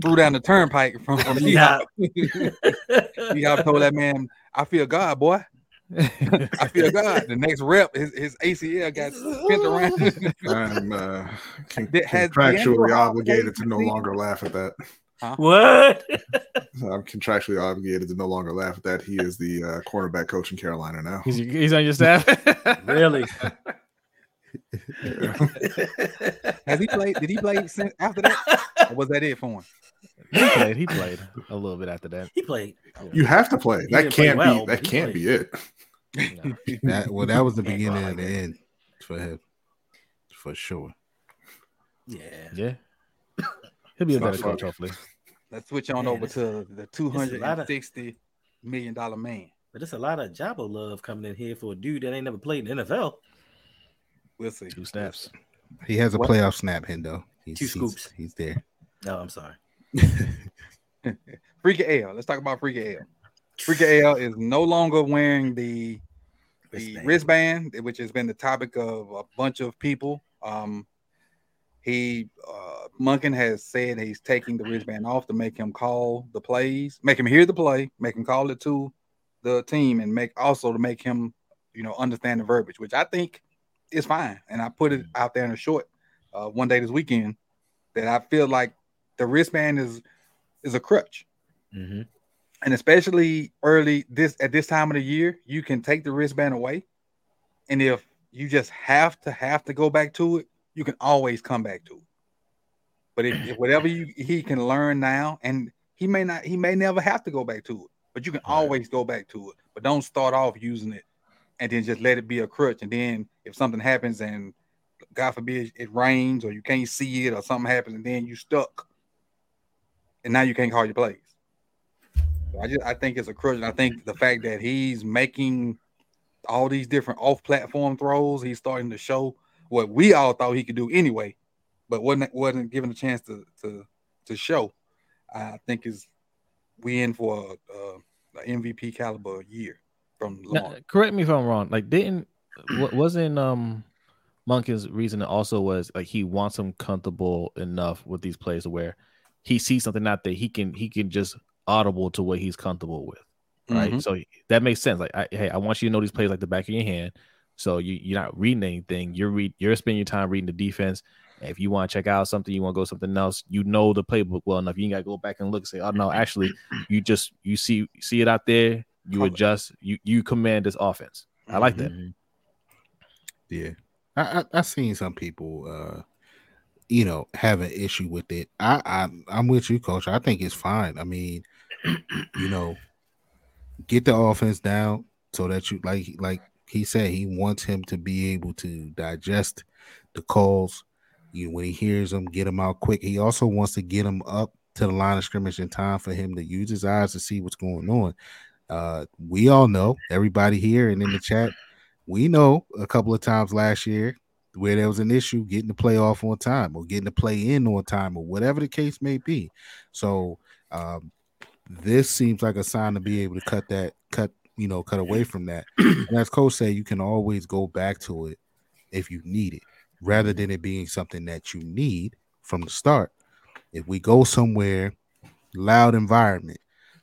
threw down the turnpike from from Yeah. Yeehop. Yeehop told that man, "I feel God, boy. I feel God." The next rep, his, his ACL got spent around. I'm uh, con- Did- has contractually obligated to no longer laugh at that. what? I'm contractually obligated to no longer laugh at that. He is the uh, cornerback coach in Carolina now. He's, he's on your staff. really? Has he played? Did he play since after that? Or was that it for him? he played. He played a little bit after that. he played. You have to play. He That didn't play can't well, be. That can't played. be it. No. That well, that was the beginning cry of the like end for him, for sure. Yeah. Yeah. He'll be a better coach, hopefully. Let's switch on Man, over to the two a lot hundred of- and sixty million dollar man. But there's a lot of Jabo love coming in here for a dude that ain't never played in the NFL. We'll see. Two snaps. He has a What? playoff snap, Hendo. He's, Two scoops. He's, there. No, I'm sorry. Freaky L. Let's talk about Freaky L. Freaky L is no longer wearing the the Wristband. wristband, which has been the topic of a bunch of people. Um, he uh, Monken has said he's taking the wristband off to make him call the plays, make him hear the play, make him call it to the team, and make also to make him, you know, understand the verbiage, which I think is fine. And I put it out there in a short uh, one day this weekend that I feel like the wristband is is a crutch Mm-hmm. and especially early this at this time of the year, you can take the wristband away, and if you just have to have to go back to it, you can always come back to it. But if, if whatever you he can learn now, and he may not, he may never have to go back to it, but you can always go back to it. But don't start off using it and then just let it be a crutch. And then if something happens and God forbid it rains or you can't see it or something happens and then you stuck, and now you can't call your plays. So I just I think it's a crutch. And I think the fact that he's making all these different off-platform throws, he's starting to show what we all thought he could do anyway, but wasn't wasn't given a chance to to to show. I think is we in for a, a MVP caliber year from Lamar. Now, correct me if I'm wrong. Like, didn't wasn't um Monken's reason also was like he wants him comfortable enough with these players where he sees something out there he can he can just audible to what he's comfortable with, right? Mhm. So that makes sense. Like, I, hey, I want you to know these plays like the back of your hand. So you you're not reading anything. You're read you're spending your time reading the defense. If you want to check out something, you want to go something else. You know the playbook well enough. You ain't got to go back and look and say, "Oh no, actually, you just you see see it out there. You Cover. adjust. You you command this offense. I like that. Yeah, I, I I seen some people, uh, you know, have an issue with it. I, I I'm with you, coach. I think it's fine. I mean, you know, get the offense down so that you like like he said he wants him to be able to digest the calls. You when he hears them, get them out quick. He also wants to get him up to the line of scrimmage in time for him to use his eyes to see what's going on. Uh, we all know, everybody here and in the chat, we know a couple of times last year where there was an issue getting the play off on time or getting the play in on time or whatever the case may be. So um, this seems like a sign to be able to cut that, cut, you know, cut away from that. and as coach said, you can always go back to it if you need it, rather than it being something that you need from the start. If we go somewhere, loud environment,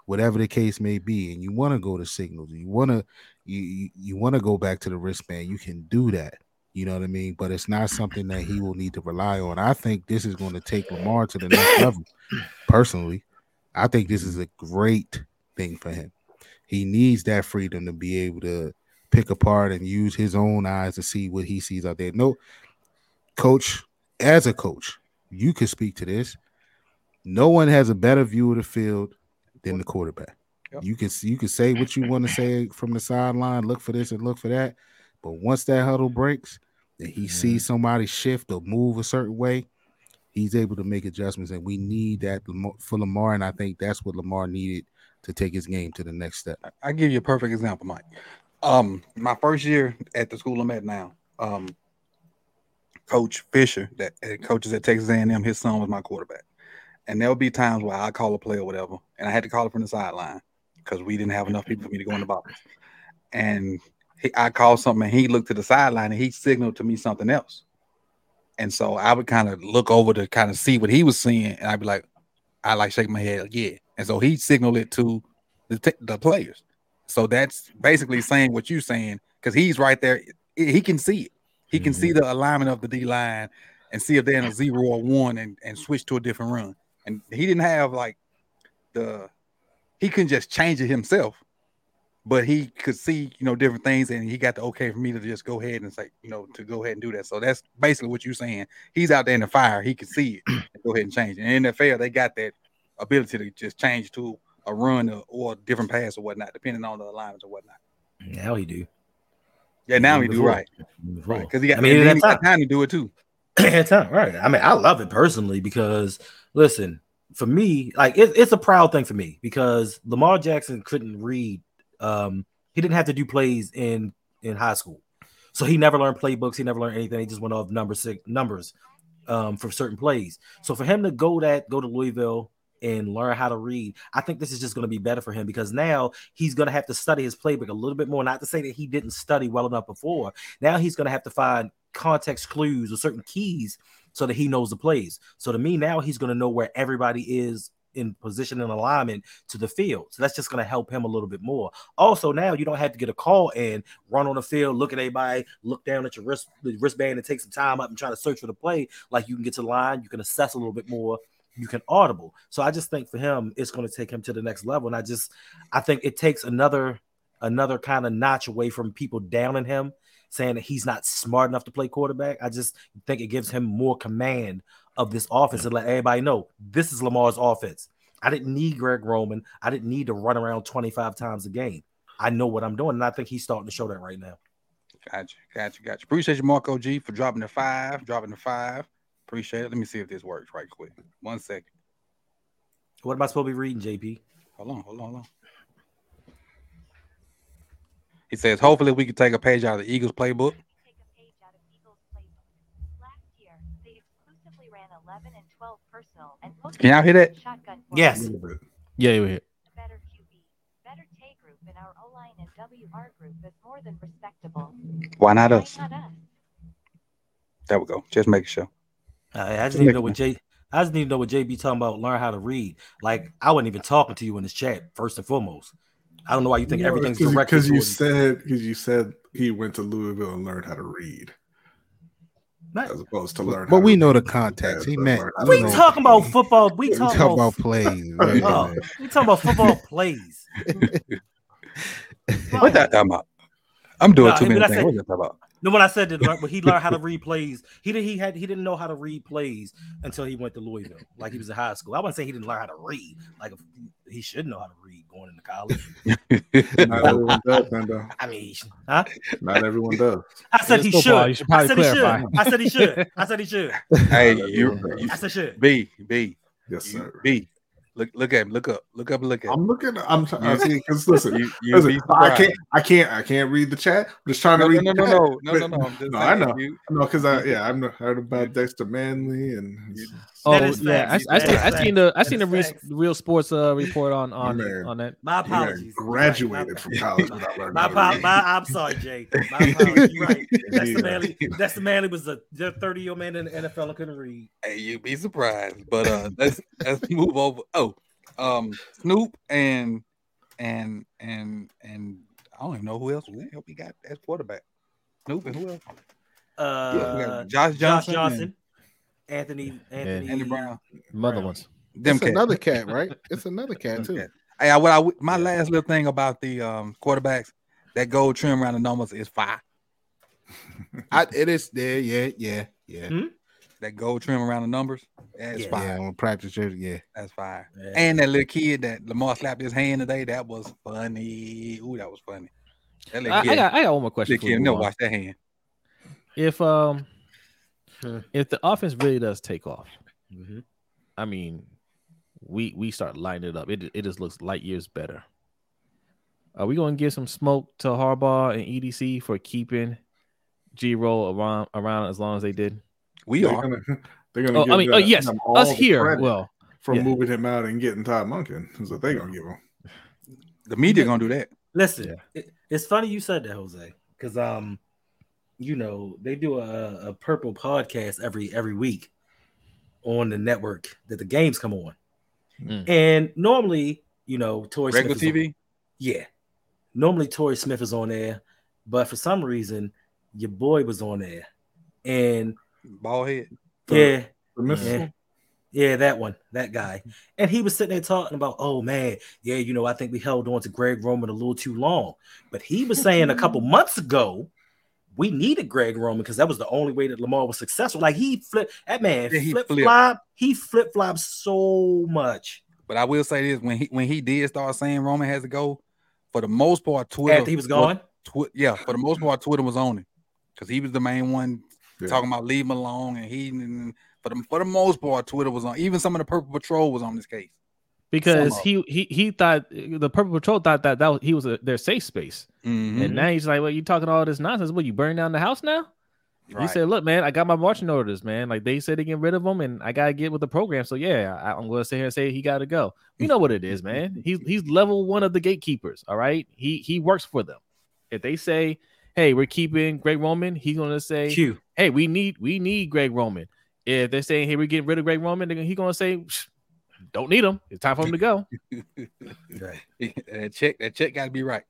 whatever the case may be, and you want to go to signals, you want to you you, want to go back to the wristband, you can do that. You know what I mean? But it's not something that he will need to rely on. I think this is going to take Lamar to the next level. Personally, I think this is a great thing for him. He needs that freedom to be able to pick apart and use his own eyes to see what he sees out there. No, coach, as a coach, you can speak to this. No one has a better view of the field than the quarterback. Yep. You can you can say what you want to say from the sideline, look for this and look for that. But once that huddle breaks and he sees somebody shift or move a certain way, he's able to make adjustments. And we need that for Lamar. And I think that's what Lamar needed to take his game to the next step. I give you a perfect example, Mike. Um, my first year at the school I'm at now, um, Coach Fisher, that uh, coaches at Texas A&M, his son was my quarterback, and there'll be times where I call a play or whatever, and I had to call it from the sideline because we didn't have enough people for me to go in the box, and he, I called something, and he looked to the sideline and he signaled to me something else, and so I would kind of look over to kind of see what he was seeing, and I'd be like, I like shake my head, yeah, and so he signaled it to the, t- the players. So that's basically saying what you're saying because he's right there. He can see it. He can see mm-hmm. the alignment of the D line and see if they're in a zero or one and, and switch to a different run. And he didn't have like the he couldn't just change it himself, but he could see you know different things and he got the okay for me to just go ahead and say you know to go ahead and do that. So that's basically what you're saying. He's out there in the fire. He can see it and go ahead and change it. And in the NFL, they got that ability to just change to a run or, or a different pass or whatnot, depending on the alignments or whatnot. Now he do. Yeah, now he do right, Before. right? Because he got, I mean, and then at he got time to do it too. Time, right? I mean, I love it personally because listen, for me, like it, it's a proud thing for me because Lamar Jackson couldn't read. Um, he didn't have to do plays in in high school, so he never learned playbooks. He never learned anything. He just went off number six numbers um, for certain plays. So for him to go that go to Louisville and learn how to read, I think this is just going to be better for him because now he's going to have to study his playbook a little bit more. Not to say that he didn't study well enough before. Now he's going to have to find context clues or certain keys so that he knows the plays. So to me, now he's going to know where everybody is in position and alignment to the field. So that's just going to help him a little bit more. Also, now you don't have to get a call and run on the field, look at everybody, look down at your wrist the wristband and take some time up and try to search for the play. Like you can get to the line, you can assess a little bit more. You can audible. So I just think for him, it's going to take him to the next level. And I just, I think it takes another, another kind of notch away from people downing him saying that he's not smart enough to play quarterback. I just think it gives him more command of this offense and let everybody know this is Lamar's offense. I didn't need Greg Roman. I didn't need to run around 25 times a game. I know what I'm doing, and I think he's starting to show that right now. Gotcha, gotcha, gotcha. Appreciate you, Marco G, for dropping the five, dropping the five. Appreciate it. Let me see if this works right quick. One second. What am I supposed to be reading, JP? Hold on, hold on, hold on. He says, hopefully we can take a page out of the Eagles playbook. Take a page out of Eagles playbook. Last year, they exclusively ran 11 and 12 personnel and Can y'all hear that? Yes. A formation. little bit. Yeah, you here. A better QB, better Tay group, and our O line and WR group is more than respectable. Why not Why us? not us? There we go. Just making sure. I, I just need to know what J. I just need to know what JB talking about. Learn how to read. Like I wasn't even talking to you in this chat first and foremost. I don't know why you think No, everything's because directed because you towards- said because you said he went to Louisville and learned how to read Not- as opposed to learn. But how we to know the context. He Yeah, meant. learn how you to we know, talking about football. We We talking, talk about, about plays. right? Oh, we talking about football plays. What that talking about? I'm doing Nah, too many things. said- What that talking about? No, when I said that, like, when he learned how to read plays, he did. He had. He didn't know how to read plays until he went to Louisville. Like he was in high school. I wouldn't say he didn't learn how to read. Like he should know how to read going into college. Not everyone does, Nando. I mean, huh? Not everyone does. I said It's he should. You should I probably said he clarify. should. I said he should. I said he should. hey, you, I said should. B B Yes, sir. B. Look look at him. Look up. Look up look at him. I'm looking. I'm. trying You- to see because listen, You, you listen. I can't. I can't. I can't read the chat. I'm just trying No, to read. no, the no, chat. no, no, no, But- no. I'm just No, I know. You, No, because I yeah, I've heard about Dexter Manley and Oh yeah, I, facts. I, That seen, I seen the I seen the real, real sports uh, report on on Man. on that. My apologies. graduated from college without learning My, how to apo- read. my, I'm sorry, Jay. My apologies. You're right. That's Yeah. the Manley. That's the Manley was a 30 year old man in the NFL and couldn't read. hey, you'd be surprised. But uh, let's let's move over. Oh, um, Snoop and and and and I don't even know who else. Who the hell we got as quarterback? Snoop and who else? Uh, got Josh Josh Johnson, Johnson, Anthony, Anthony, and Andy Brown. Mother Brown. ones. Them It's cats. another cat, right? It's another cat too. cats. Hey, I, what I my last little thing about the um quarterbacks that gold trim around the numbers is five. I, it is there. Yeah, yeah, yeah. Hmm? That gold trim around the numbers, that's fine. Yeah. five. Yeah, on practice jersey. Yeah. That's fire. Yeah. And that little kid that Lamar slapped his hand today, that was funny. Ooh, that was funny. That little I, I kid, got I got one more question. For you, kid never Juan. watched that hand. If um Hmm. if the offense really does take off, Mhm. I mean, we we start lining it up. It it just looks light years better. Are we going to give some smoke to Harbaugh and EDC for keeping G roll around around as long as they did? We They're are. gonna, they're gonna Oh, give I mean, uh, oh yes, us here. credit Well, for yeah. moving him out and getting Todd Monken. is what they're gonna give him. The media gonna do that. Listen, Yeah. it- it's funny you said that, Jose, because um, you know they do a, a purple podcast every every week on the network that the games come on, Mm. and normally, you know, Torrey Regular Smith is on- TV. yeah, normally Torrey Smith is on there, but for some reason, your boy was on there, and Ball head. So- yeah, The yeah. Yeah, that one, that guy. And he was sitting there talking about, oh man, yeah, you know, I think we held on to Greg Roman a little too long. But he was saying a couple months ago, we needed Greg Roman because that was the only way that Lamar was successful. Like he flipped that man Yeah, he flip flipped. flop, he flip flopped so much But I will say this: when he when he did start saying Roman has to go, for the most part, Twitter after he was gone. Twi- yeah, for the most part, Twitter was on it because he was the main one Yeah. talking about leave him alone, and he and for the for the most part, Twitter was on. Even some of the Purple Patrol was on this case. because he he he thought the Purple Patrol thought that that was, he was a, their safe space, Mhm. and now he's like, "Well, you talking all this nonsense? What you burn down the house now?" He Right. said, "Look, man, I got my marching orders, man. Like they said to get rid of him, and I gotta get with the program. So yeah, I, I'm gonna sit here and say he got to go. You know what it is, man. He's he's level one of the gatekeepers. All right, he he works for them. If they say, hey, we're keeping Greg Roman, he's gonna say, Q. hey, we need we need Greg Roman. If they're saying, hey, we're getting rid of Greg Roman, then he's gonna say, don't need him. It's time for him to go. that check that check got to be right.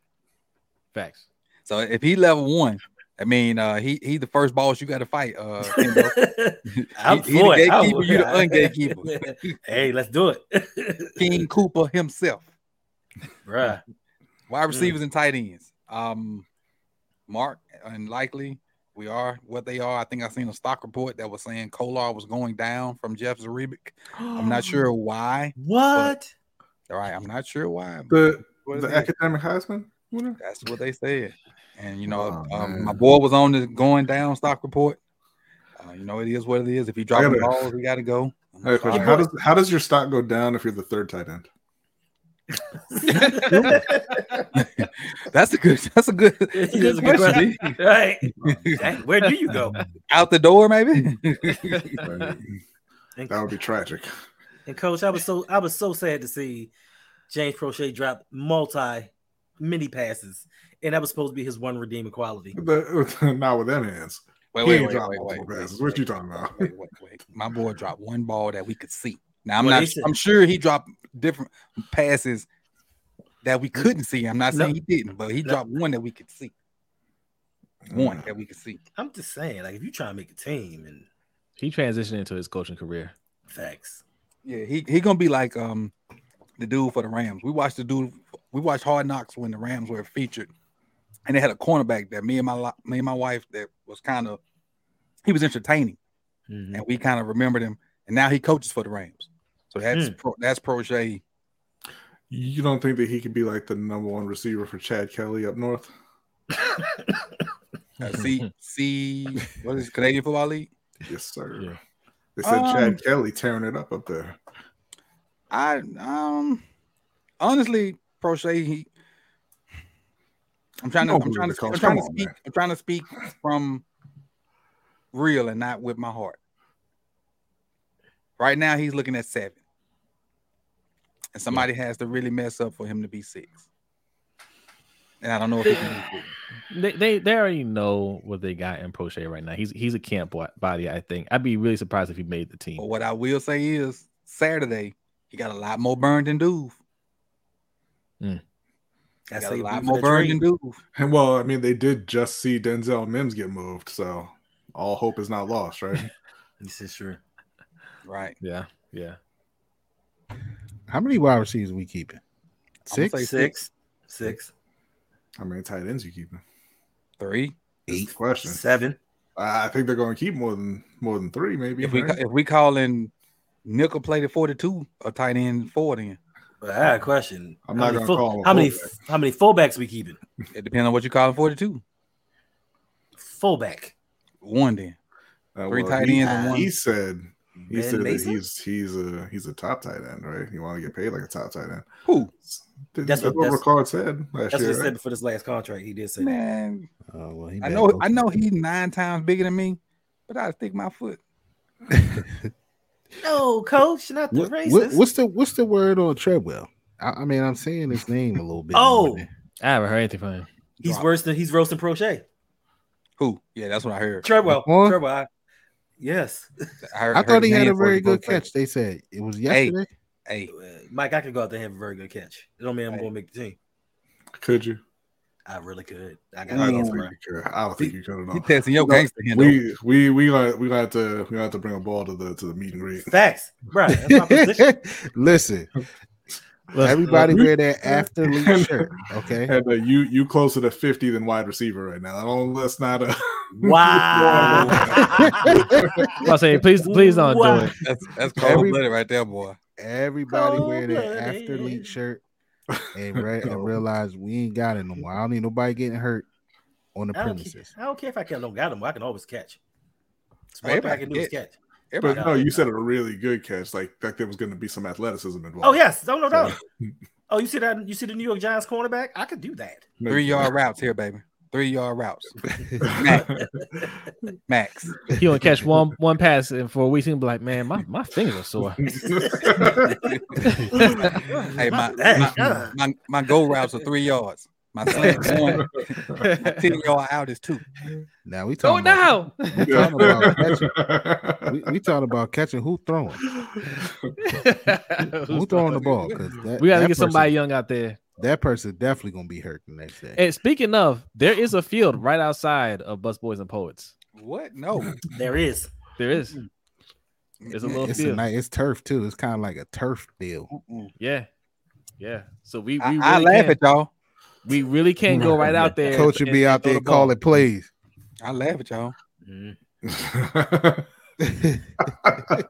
Facts. So if he level one, I mean, uh, he he the first boss you got to fight. Uh, I'm He- he the. I'm- gatekeeper, you the ungatekeeper. hey, let's do it. King Cooper himself. Bruh. Wide receivers and tight ends. Um, Mark and likely we are what they are. I think I seen a stock report that was saying Kolar was going down from Jeff Zrebiec. I'm not sure why. What? All right, I'm not sure why. The What is the that? academic Heisman. That's what they said. And you know, Oh, um, my boy was on the going down stock report. Uh, you know, it is what it is. If you drop the balls, we got to go. Hey, how does how does your stock go down if you're the third tight end? That's a good. That's a good. That's a good good question. question. right. Where do you go? Out the door, maybe. That would be tragic. and coach, I was so I was so sad to see James Proche drop multi mini passes, and that was supposed to be his one redeeming quality. The- not with them hands. Wait, He wait, ain't wait, dropped wait, multiple wait, passes. wait, What you talking about? Wait, wait, wait. My boy dropped one ball that we could see. Now I'm Well, not. said- I'm sure he dropped different passes that we couldn't see. I'm not No. saying he didn't, but he No. dropped one that we could see. One that we could see. I'm just saying, like if you try to make a team and He transitioned into his coaching career. facts. Yeah, he he gonna be like um the dude for the Rams. We watched the dude. We watched Hard Knocks when the Rams were featured, and they had a cornerback that me and my me and my wife that was kind of he was entertaining, Mhm. and we kind of remembered him. And now he coaches for the Rams. So that's Mm. pro, that's Proche. You don't think that he could be like the number one receiver for Chad Kelly up north? Uh, see, C what is it, Canadian Football League? Yes, sir. Yeah. They said Um, Chad Kelly tearing it up up there. I um honestly Proche he. I'm trying to. Don't I'm trying to. I'm trying to Come on, speak. man. I'm trying to speak from real and not with my heart. Right now, he's looking at seven, and somebody has to really mess up for him to be six. And I don't know if he can. do. They, they they already know what they got in Proche right now. He's he's a camp body. I think I'd be really surprised if he made the team. But what I will say is, Saturday he got a lot more burn than Duve. Hmm. He That's a a lot more burn than Duve. And well, I mean, they did just see Denzel Mims get moved, so all hope is not lost, right? This is true. Right. Yeah, yeah. How many wide receivers we keeping? I'm Six, Six, six, How many tight ends you keeping? Three. Eight. question. seven. I think they're going to keep more than more than three, maybe. If we right? ca- if we call in nickel plated forty two a tight end four, then But I got a question. I'm How not many gonna call him how many fullback. how many fullbacks we keeping? it depends on what you call in forty two. Fullback. One then. Uh, three well, tight he, ends and one. He said he Ben said that Mason? he's he's a he's a top tight end, right? You want to get paid like a top tight end. Who? That's, That's what, what- that's- Ricard said last That's what he right? said before this last contract. He did say that. Man, Oh, well, he I know I know he's nine times bigger than me, but I stick my foot. No, coach, not the What- racist. what- what's the what's the word on Treadwell? I, I mean, I'm saying his name a little bit. Oh. I haven't heard anything from him. he's Drop. worse than he's roasting Proche. Who? Yeah, that's what I heard. Treadwell. Huh? Treadwell. I- yes. I, heard, I heard thought he had a very good broke catch. They said it was yesterday. that. Hey, Uh, Mike, I could go out there and have a very good catch. It don't mean I'm Hey. going to make the team. Could you? I really could. I got I don't think you could. I don't think you could at you all. testing your No, gangster here. though. We we we got we got to we got to bring a ball to the to the meet and greet. Facts. Right. That's my position. Listen, everybody wear that after athlete shirt, okay? And uh, you you closer to fifty than wide receiver right now. I Don't let's not. Uh, Wow. I'll say, please, please don't Wow. do it. That's that's Every- cold blooded right there, boy. Everybody wear their Cold-blooded. athlete shirt and, re- and realize we ain't got it no more. I don't need nobody getting hurt on the I don't, care, premises. I don't care if I don't got him. I can always catch. It's one I can do is catch. Everybody but no, it. you said a really good catch. Like that, there was going to be some athleticism involved. Oh yes, no, no doubt. Oh, you see that? You see the New York Giants cornerback? I could do that. three yard routes here, baby. Three yard routes. Max. Max. He will catch one one pass and for a week he'll be like, man, my, my fingers are sore. Hey, my, Dang, my, my, my goal routes are three yards. My slant is one. My 10 yard out is two. Now we oh, talking it about, down. we talking about catching. We, we talking about catching who throwing. Who throwing the ball? Because that, We got to that get somebody young out there. That person definitely gonna be hurt the next day. And speaking of, there is a field right outside of Busboys and Poets. What? No. There is. There is. It's a little it's a field. nice, it's turf too. It's kind of like a turf field. Mm-mm. Yeah. Yeah. So we we I, really I laugh can, at y'all. We really can't go right out there. Coach would be out there the ball. calling plays. I laugh at y'all. Mhm.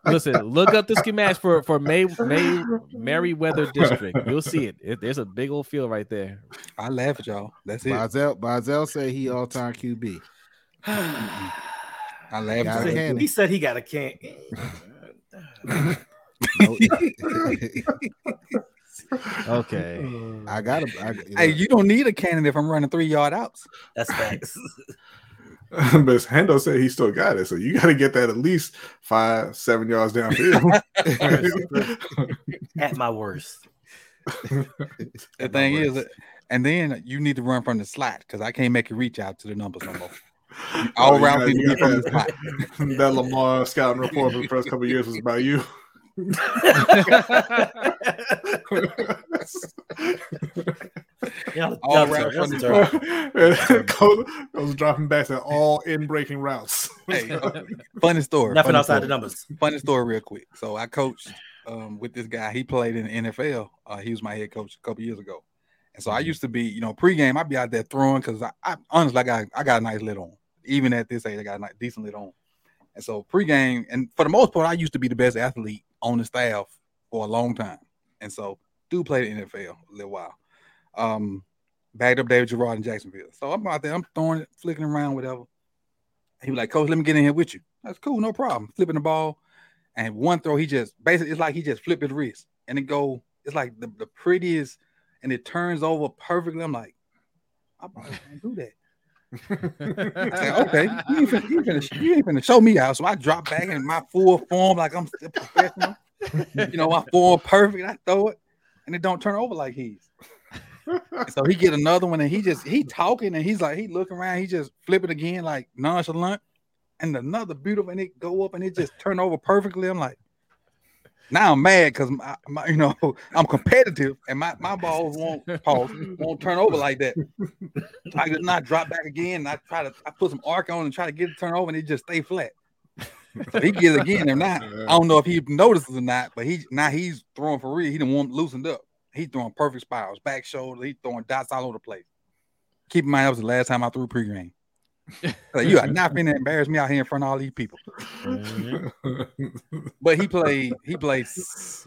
Listen, look up the schematics for for May May Merriweather District. You'll see it. it. There's a big old field right there. I laugh at y'all. That's it. Bazel, Bazel said he all time QB. I laugh Got at it. he said he got a can. No- Okay. I got him. I, Hey, you don't need a cannon if I'm running three yard outs. That's facts. but Hendo said he still got it, so you got to get that at least five, seven yards downfield. At my worst. The thing is, and then you need to run from the slot because I can't make you reach out to the numbers no more. Oh, All Oh, you routes got- need to you be from the got slot. that Lamar scouting report for the first couple of years was about you. Y'all, routes y'all from the terrible. Coach was dropping backs at all in breaking routes. Hey, funny story. Nothing funny outside story. the numbers. Funny story, real quick. So I coached um, with this guy. He played in the NFL. Uh, he was my head coach a couple years ago, and so I used to be, you know, pregame. I'd be out there throwing because I, I honestly, I got, I got a nice lid on. Even at this age, I got a nice, decent lid on. And so pregame, and for the most part, I used to be the best athlete on the staff for a long time. And so, do play the NFL a little while. Um, backed up David Garrard in Jacksonville. So I'm out there, I'm throwing it, flicking around, whatever. He was like, Coach, let me get in here with you. That's cool, no problem. Flipping the ball. And one throw, he just basically it's like he just flipped his wrist and it go, it's like the, the prettiest, and it turns over perfectly. I'm like, I probably can't do that. Said, okay, you ain't, finna, you, ain't finna, you ain't finna show me out. So I drop back in my full form, like I'm still professional. you know, I form perfect. I throw it, and it don't turn over like he's. So he get another one, and he just he talking, and he's like he looking around, he just flip it again, like nonchalant, and another beautiful, and it go up, and it just turn over perfectly. I'm like, now I'm mad because my, my, you know I'm competitive, and my my balls won't pause, won't turn over like that. I did not drop back again. And I try to I put some arc on and try to get it turn over, and it just stay flat. So he gets again, or not. I don't know if he notices or not, but he now he's throwing for real. He didn't want loosened up. He's throwing perfect spirals, back shoulder. He's throwing dots all over the place. Keep in mind, that was the last time I threw pregame. Like, you are not going to embarrass me out here in front of all these people. But he played. He played.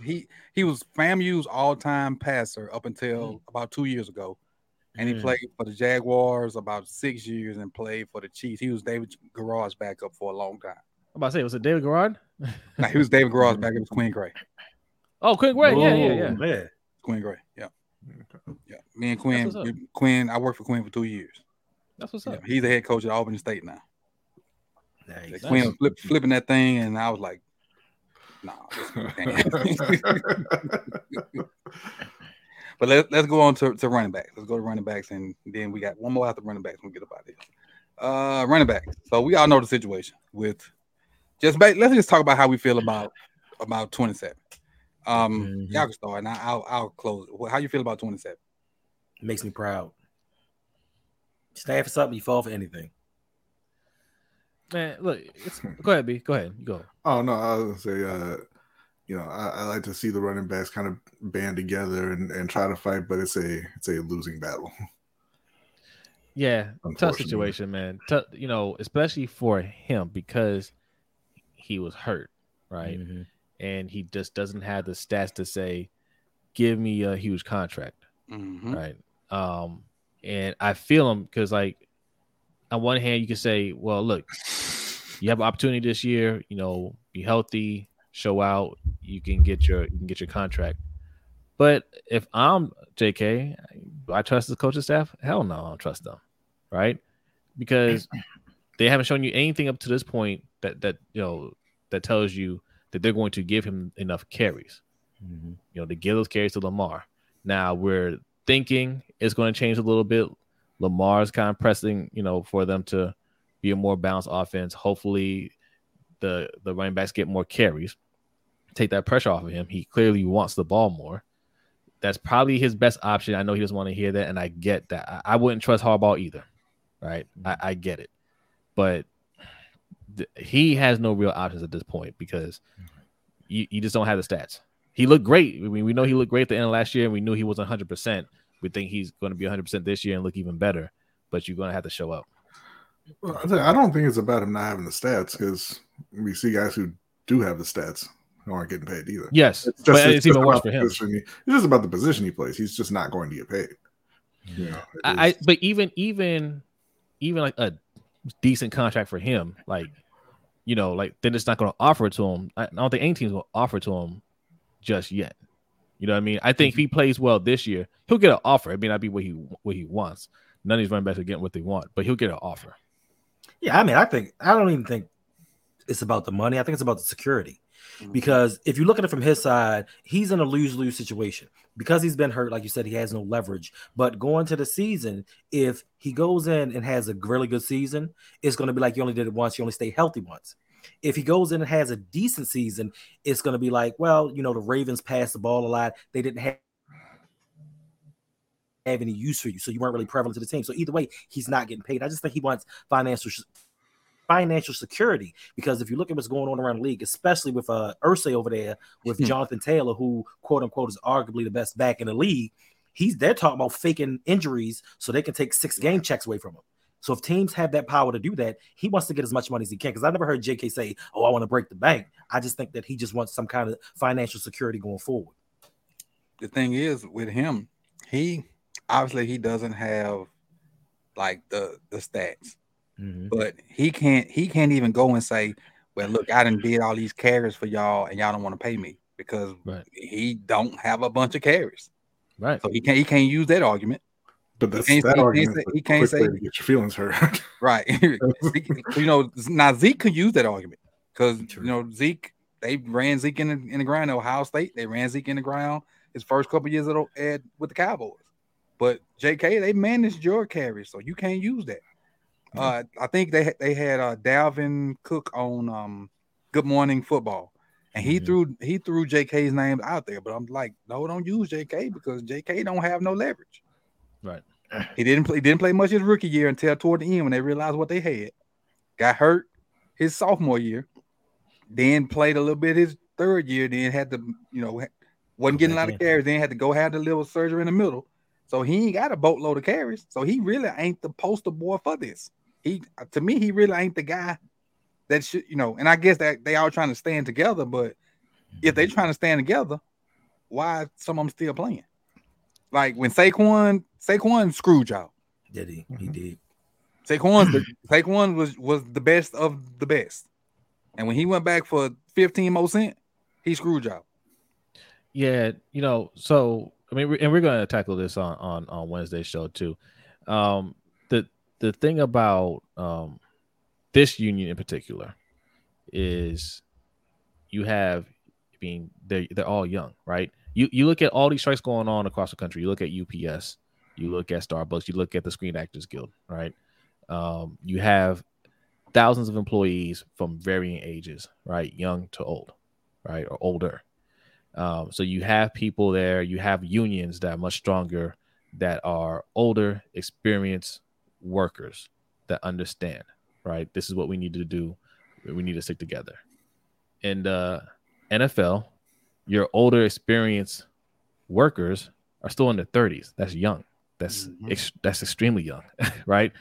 He he was FAMU's all-time passer up until about two years ago, and he Mm. played for the Jaguars about six years and played for the Chiefs. He was David Garrard's backup for a long time. I'm about to say, was it David Garrard? Now, he was David Garrard's backup. It was Quinn Gray. Oh, Quick Gray. Yeah, yeah, yeah. Man. Quinn Gray. Yeah. Yeah. Me and Quinn. Quinn. I worked for Quinn for two years. That's what's Yeah, up. he's the head coach at Auburn State now. Nice. Quinn was flip, flipping that thing, and I was like, "Nah." But let, let's go on to, to running backs. Let's go to running backs, and then we got one more after running backs. We'll get about this. Uh, running backs. So we all know the situation with just ba- let's just talk about how we feel about about 27. Um, Mhm. y'all can start, and I- I'll I'll close. How you feel about 27? Makes me proud. Stand for something, you fall for anything. Man, look, it's, go ahead, B. Go ahead. You go. Oh no, I was gonna say, uh, you know, I, I like to see the running backs kind of band together and, and try to fight, but it's a it's a losing battle. Yeah, tough Unfortunately. situation, man. Tough, you know, especially for him because he was hurt, right? Mhm. And he just doesn't have the stats to say, "Give me a huge contract." Mhm. right? Um, and I feel him because, like, on one hand, you can say, "Well, look, you have an opportunity this year. You know, be healthy, show out. You can get your you can get your contract." But if I'm JK, do I trust the coaching staff? Hell no, I don't trust them, right? Because they haven't shown you anything up to this point that that you know that tells you that they're going to give him enough carries Mhm. you know, to give those carries to Lamar. Now we're thinking it's going to change a little bit. Lamar's kind of pressing, you know, for them to be a more balanced offense. Hopefully, the the running backs get more carries, take that pressure off of him. He clearly wants the ball more. That's probably his best option. I know he doesn't want to hear that, and I get that. I, I wouldn't trust Harbaugh either, right? I, I get it, but th- he has no real options at this point because you, you just don't have the stats. He looked great. I mean, we know he looked great at the end of last year, and we knew he was 100%. We think he's going to be 100% this year and look even better, but you're going to have to show up. Well, I don't think it's about him not having the stats because we see guys who do have the stats who aren't getting paid either. Yes, It's but it's, even just worse for him. he- it's just about the position he plays. He's just not going to get paid. Mm-hmm. You know, I, I but even even even like a decent contract for him, like you know, like then it's not going to offer it to him. I I don't think any team's going to offer it to him just yet. You know what I mean? I think if he plays well this year, he'll get an offer. It may not be what he what he wants. None of these running backs are getting what they want, but he'll get an offer. Yeah, I mean, I think I don't even think it's about the money. I think it's about the security. Mm-hmm. Because if you look at it from his side, he's in a lose-lose situation. Because he's been hurt, like you said, he has no leverage. But going to the season, if he goes in and has a really good season, it's going to be like you only did it once, you only stay healthy once. If he goes in and has a decent season, it's going to be like, well, you know, the Ravens passed the ball a lot. They didn't have have any use for you, so you weren't really prevalent to the team. So either way, he's not getting paid. I just think he wants financial financial security because if you look at what's going on around the league, especially with uh Irsay over there with Jonathan Taylor, who quote unquote is arguably the best back in the league, he's they're talking about faking injuries so they can take six game checks away from him. So if teams have that power to do that, he wants to get as much money as he can. Because I never heard JK say, "Oh, I want to break the bank." I just think that he just wants some kind of financial security going forward. the thing is with him, he obviously he doesn't have like the the stats, mm-hmm. but he can't he can't even go and say, "Well, look, I didn't did all these carries for y'all, and y'all don't want to pay me because Right. he don't have a bunch of carries, Right. so he can't he can't use that argument, but that's can't- that he can't argument. say- he can't say- to get your feelings hurt. right? you know, now Zeke could use that argument because you know Zeke they ran Zeke in the, in the ground Ohio State, they ran Zeke in the ground his first couple years at, with the Cowboys. But JK, they managed your carries, so you can't use that. Uh, I think they they had uh, Dalvin Cook on um, Good Morning Football, and he Mhm. threw he threw JK's name out there. But I'm like, no, don't use JK because JK don't have no leverage. Right. He didn't play. He didn't play much his rookie year until toward the end when they realized what they had. Got hurt his sophomore year, then played a little bit his third year. Then had to, you know, wasn't getting a lot of carries. Then had to go have the little surgery in the middle. So he ain't got a boatload of carries. So he really ain't the poster boy for this. He to me, he really ain't the guy that should, you know. And I guess that they all trying to stand together, but if they mm-hmm. trying to stand together, why some of them still playing? Like when Saquon, Saquon screwed y'all. Did he? He did. Saquon, the, Saquon was was the best of the best, and when he went back for fifteen more cent, he screwed y'all. Yeah, you know, so I mean, and we're going to tackle this on on on Wednesday's show too. Um, the the thing about um this union in particular is you have, I mean, they they're all young, right? You you look at all these strikes going on across the country. You look at UPS, you look at Starbucks, you look at the Screen Actors Guild, right? Um, you have thousands of employees from varying ages, right, young to old, right, or older. Um, so you have people there, you have unions that are much stronger, that are older, experienced workers that understand, right? This is what we need to do. We need to stick together. And the NFL, your older, experienced workers are still in their 30s. That's young. That's Mhm. ex- that's extremely young, right?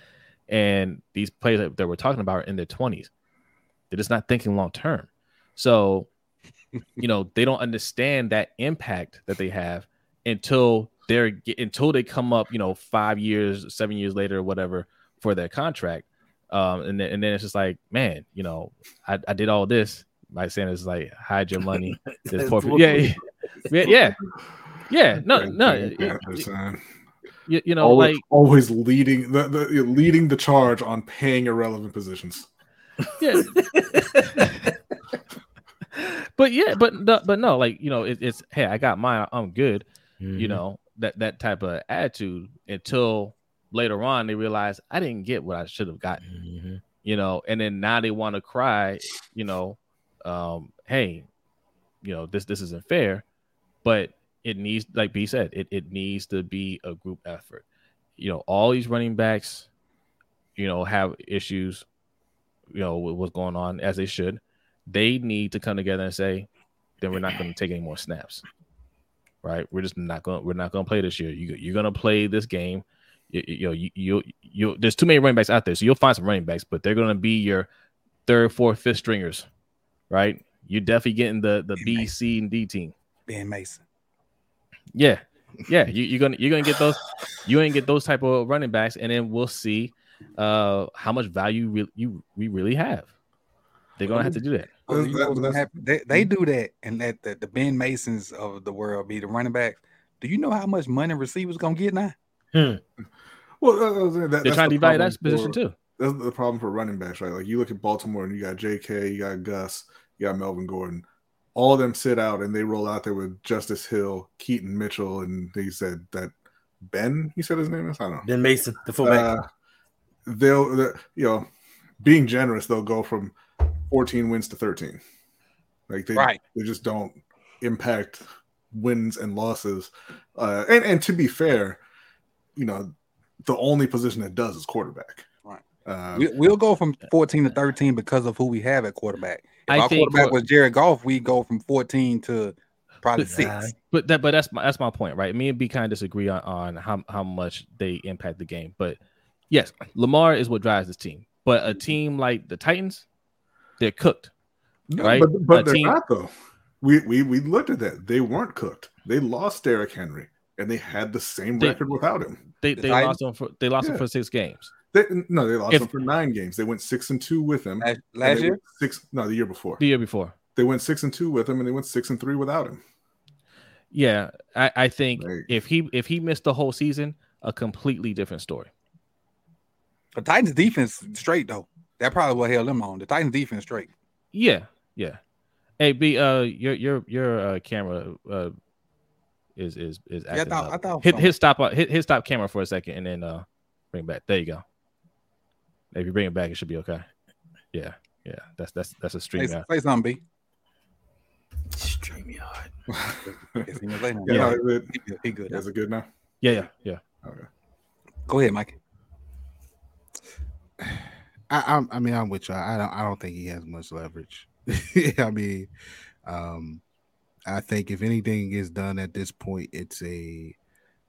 And these players that, that we're talking about are in their 20s. They're just not thinking long term. So you know they don't understand that impact that they have until they're until they come up you know five years seven years later or whatever for their contract um and then, and then it's just like man you know i, I did all this like saying it's like hide your money. This poor yeah, yeah. Yeah yeah. yeah no no Yeah, it- it's, you, you know always, like always leading the, the leading the charge on paying irrelevant positions. yeah. But yeah but no, but no like you know it, it's hey i got mine i'm good Mm-hmm. you know that that type of attitude until later on they realize i didn't get what i should have gotten Mhm. you know and then now they want to cry you know um hey you know this this isn't fair but it needs like b said it, it needs to be a group effort. You know all these running backs you know have issues you know with what's going on as they should. They need to come together and say then we're not going to take any more snaps. Right? We're just not going we're not going to play this year. You, you're going to play this game. You, you know you, you you there's too many running backs out there, so you'll find some running backs, but they're going to be your third, fourth, fifth stringers, right? You're definitely getting the the B, C, and D team. Ben Mason. Yeah, yeah. You, you're gonna you're gonna get those. You ain't get those type of running backs, and then we'll see uh how much value re- you we really have. They're gonna have to do that. You know That- what's gonna that's- They, they do that, and that the, the Ben Masons of the world be the running backs. Do you know how much money receivers gonna get now? Well, uh, that, They're that's trying to devalue problem that position for- too. That's the problem for running backs, right? Like you look at Baltimore and you got J.K., you got Gus, you got Melvin Gordon. All of them sit out and they roll out there with Justice Hill, Keaton Mitchell, and they said that Ben, he said his name is, I don't know. Ben Mason, the fullback. Uh, they'll, you know, being generous, they'll go from 14 wins to 13. Like they, Right. they just don't impact wins and losses. Uh, and and to be fair, you know, the only position that does is quarterback. Right. Uh, We, we'll go from 14 to 13 because of who we have at quarterback. If I our think quarterback for- was Jared Goff, we go from 14 to probably But- six. But that, but that's my that's my point, right? Me and B kind of disagree on, on how how much they impact the game. But yes, Lamar is what drives this team. But a team like the Titans, they're cooked. no, right? But, but they're team- not though. We, we we looked at that. They weren't cooked. They lost Derrick Henry, and they had the same They- record without him. They The they Titans? lost them for they lost them Yeah. for six games. They, no, they lost If- him for nine games. They went six and two with him. Last, last year, six. No, the year before. The year before. They went six and two with him, and they went six and three without him. Yeah, I, I think Right. if he if he missed the whole season, a completely different story. the Titans defense straight though. That probably what held them on. The Titans defense straight. Yeah, yeah. Hey, B, uh, your your your uh, camera uh is is is Yeah, I acting thought, up. I thought hit hit stop uh, hit hit stop camera for a second and then uh bring it back. There you go. If you bring it back, it should be okay. Yeah, yeah. That's that's that's a stream say, out. say something, B. StreamYard. He was late now. Yeah, Yeah, no, it, he good. He is it good now? Yeah, yeah, yeah. Okay. Go ahead, Mike. I, I'm, I mean, I'm with you. I don't. I don't think he has much leverage. I mean, um, I think if anything is done at this point, it's a,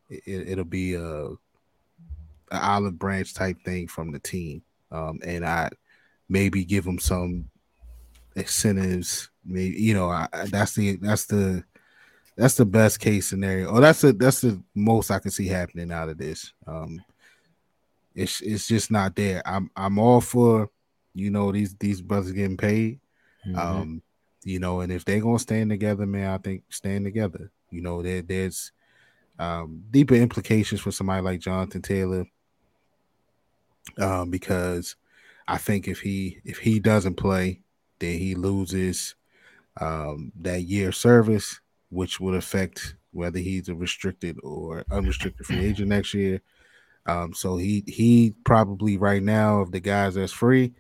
it, it'll be a, a olive branch type thing from the team, um, and I maybe give them some incentives. Maybe you know, I, I- that's the that's the that's the best case scenario. Or that's the that's the most I can see happening out of this. Um, it's it's just not there. I'm I'm all for you know these these brothers getting paid. Mm-hmm. Um, you know, and if they're gonna stand together, man, I think stand together. You know, there there's um deeper implications for somebody like Jonathan Taylor. Um, because I think if he if he doesn't play, then he loses um that year service, which would affect whether he's a restricted or unrestricted free agent next year. Um, so he he probably right now of the guys that's free,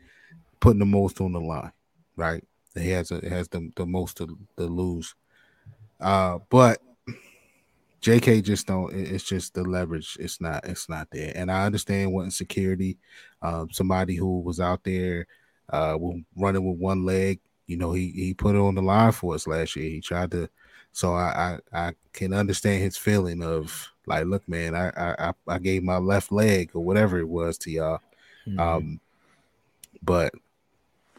putting the most on the line, right? He has a, has the, the most to, to lose. Uh, but JK just don't. It's just the leverage. It's not. It's not there. And I understand what insecurity. Um, somebody who was out there, uh, running with one leg. You know, he he put it on the line for us last year. He tried to. So I I, I can understand his feeling of like, look, man, I I I- I gave my left leg or whatever it was to y'all. Mm-hmm. Um, but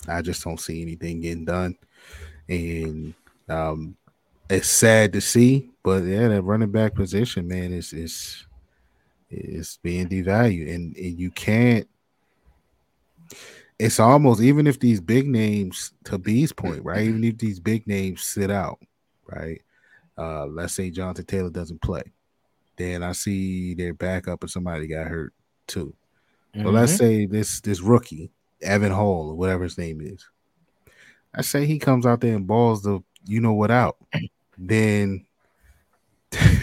I just don't see anything getting done, and um, it's sad to see. But yeah, that running back position, man, is is is being devalued, and, and you can't. It's almost even if these big names, to B's point, right? Even if these big names sit out, right? Uh, let's say Jonathan Taylor doesn't play, then I see their backup and somebody got hurt too. But let's Mm-hmm. say this this rookie, Evan Hull, or whatever his name is. I say he comes out there and balls the you know what out, then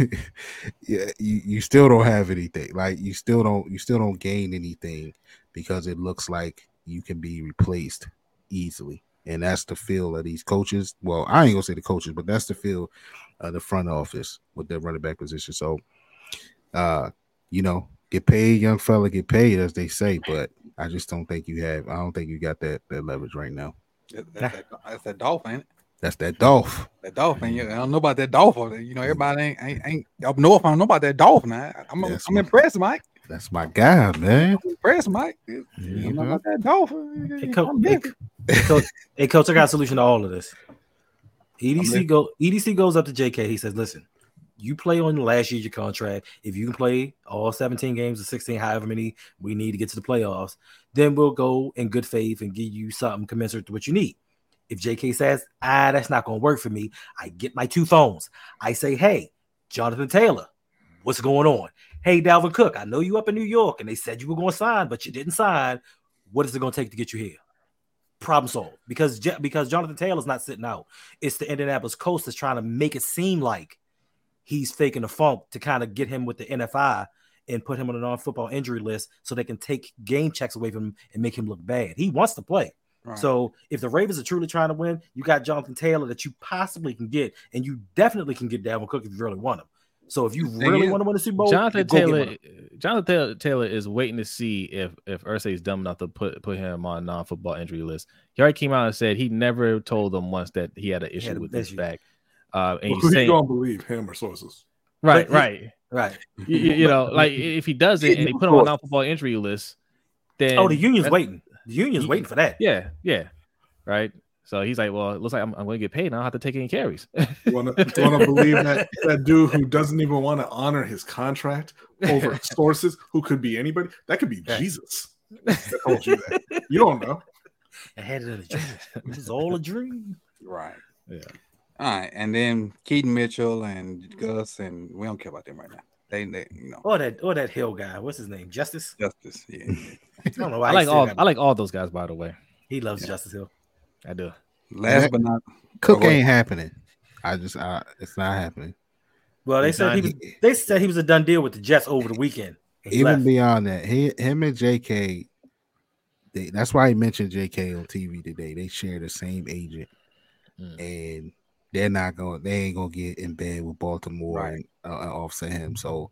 yeah, you, you still don't have anything. Like you still don't you still don't gain anything because it looks like you can be replaced easily. And that's the feel of these coaches. Well, I ain't gonna say the coaches, but that's the feel of the front office with their running back position. So uh, you know, get paid, young fella, get paid, as they say. But I just don't think you have. I don't think you got that that leverage right now. That's, that, that's that Dolphin. Ain't it? That's that Dolph. That Dolphin. Yeah, I don't know about that Dolphin. You know, everybody ain't, ain't, ain't up north. I don't know about that Dolphin. I, I'm, Yes, I'm man. impressed, Mike. That's my guy, man. Impressed, Mike. You know mm-hmm. about that dolphin. Hey, coach, I'm hey, hey, coach, hey, coach, I got a solution to all of this. EDC go EDC goes up to JK. He says, "Listen, you play on the last year of your contract. If you can play all 17 games or 16, however many we need to get to the playoffs, then we'll go in good faith and give you something commensurate to what you need." If JK says, "Ah, that's not going to work for me," I get my two phones. I say, "Hey, Jonathan Taylor, what's going on? Hey, Dalvin Cook, I know you up in New York, and they said you were going to sign, but you didn't sign. What is it going to take to get you here?" problem solved because because Jonathan Taylor's not sitting out. It's the Indianapolis Colts that's trying to make it seem like he's faking a funk to kind of get him with the NFI and put him on a non-football injury list so they can take game checks away from him and make him look bad. He wants to play. Right. So if the Ravens are truly trying to win, you got Jonathan Taylor that you possibly can get, and you definitely can get Dalvin Cook if you really want him. So if you really is, want to win the Super Bowl, Jonathan Taylor. Jonathan Taylor, Taylor is waiting to see if if Irsay is dumb enough to put put him on non-football injury list. He already came out and said he never told them once that he had an issue had an with his back. Uh, and Who he's you saying, gonna believe, him or sources? right, But- right. right. You, you- you know, like if he does it and they put him on non-football injury list, then Oh, the union's waiting. The union's Ye- waiting for that. Yeah, yeah, right. So he's like, well, it looks like I'm, I'm going to get paid And I don't have to take any carries. You want to believe that that dude who doesn't even want to honor his contract over sources who could be anybody? That could be Yeah. Jesus. That told you that. You don't know. I had it in a dream. It was all a dream. Right. Yeah. All right. And then Keaton Mitchell and Gus, and we don't care about them right now. They, they you know, Or that, or that Hill guy. What's his name? Justice. justice. Yeah. I don't know why. I like all got- I like all those guys, by the way. He loves Justice Hill. I do. Last but not Cook go ahead. ain't happening. I just, I, it's not happening. Well, they He's said he not- was. They said he was a done deal with the Jets over the weekend. Even left. beyond that, he, him and JK, they, that's why he mentioned JK on TV today. They share the same agent, Mm. and they're not going. They ain't gonna get in bed with Baltimore Right. and uh, uh, offset him. So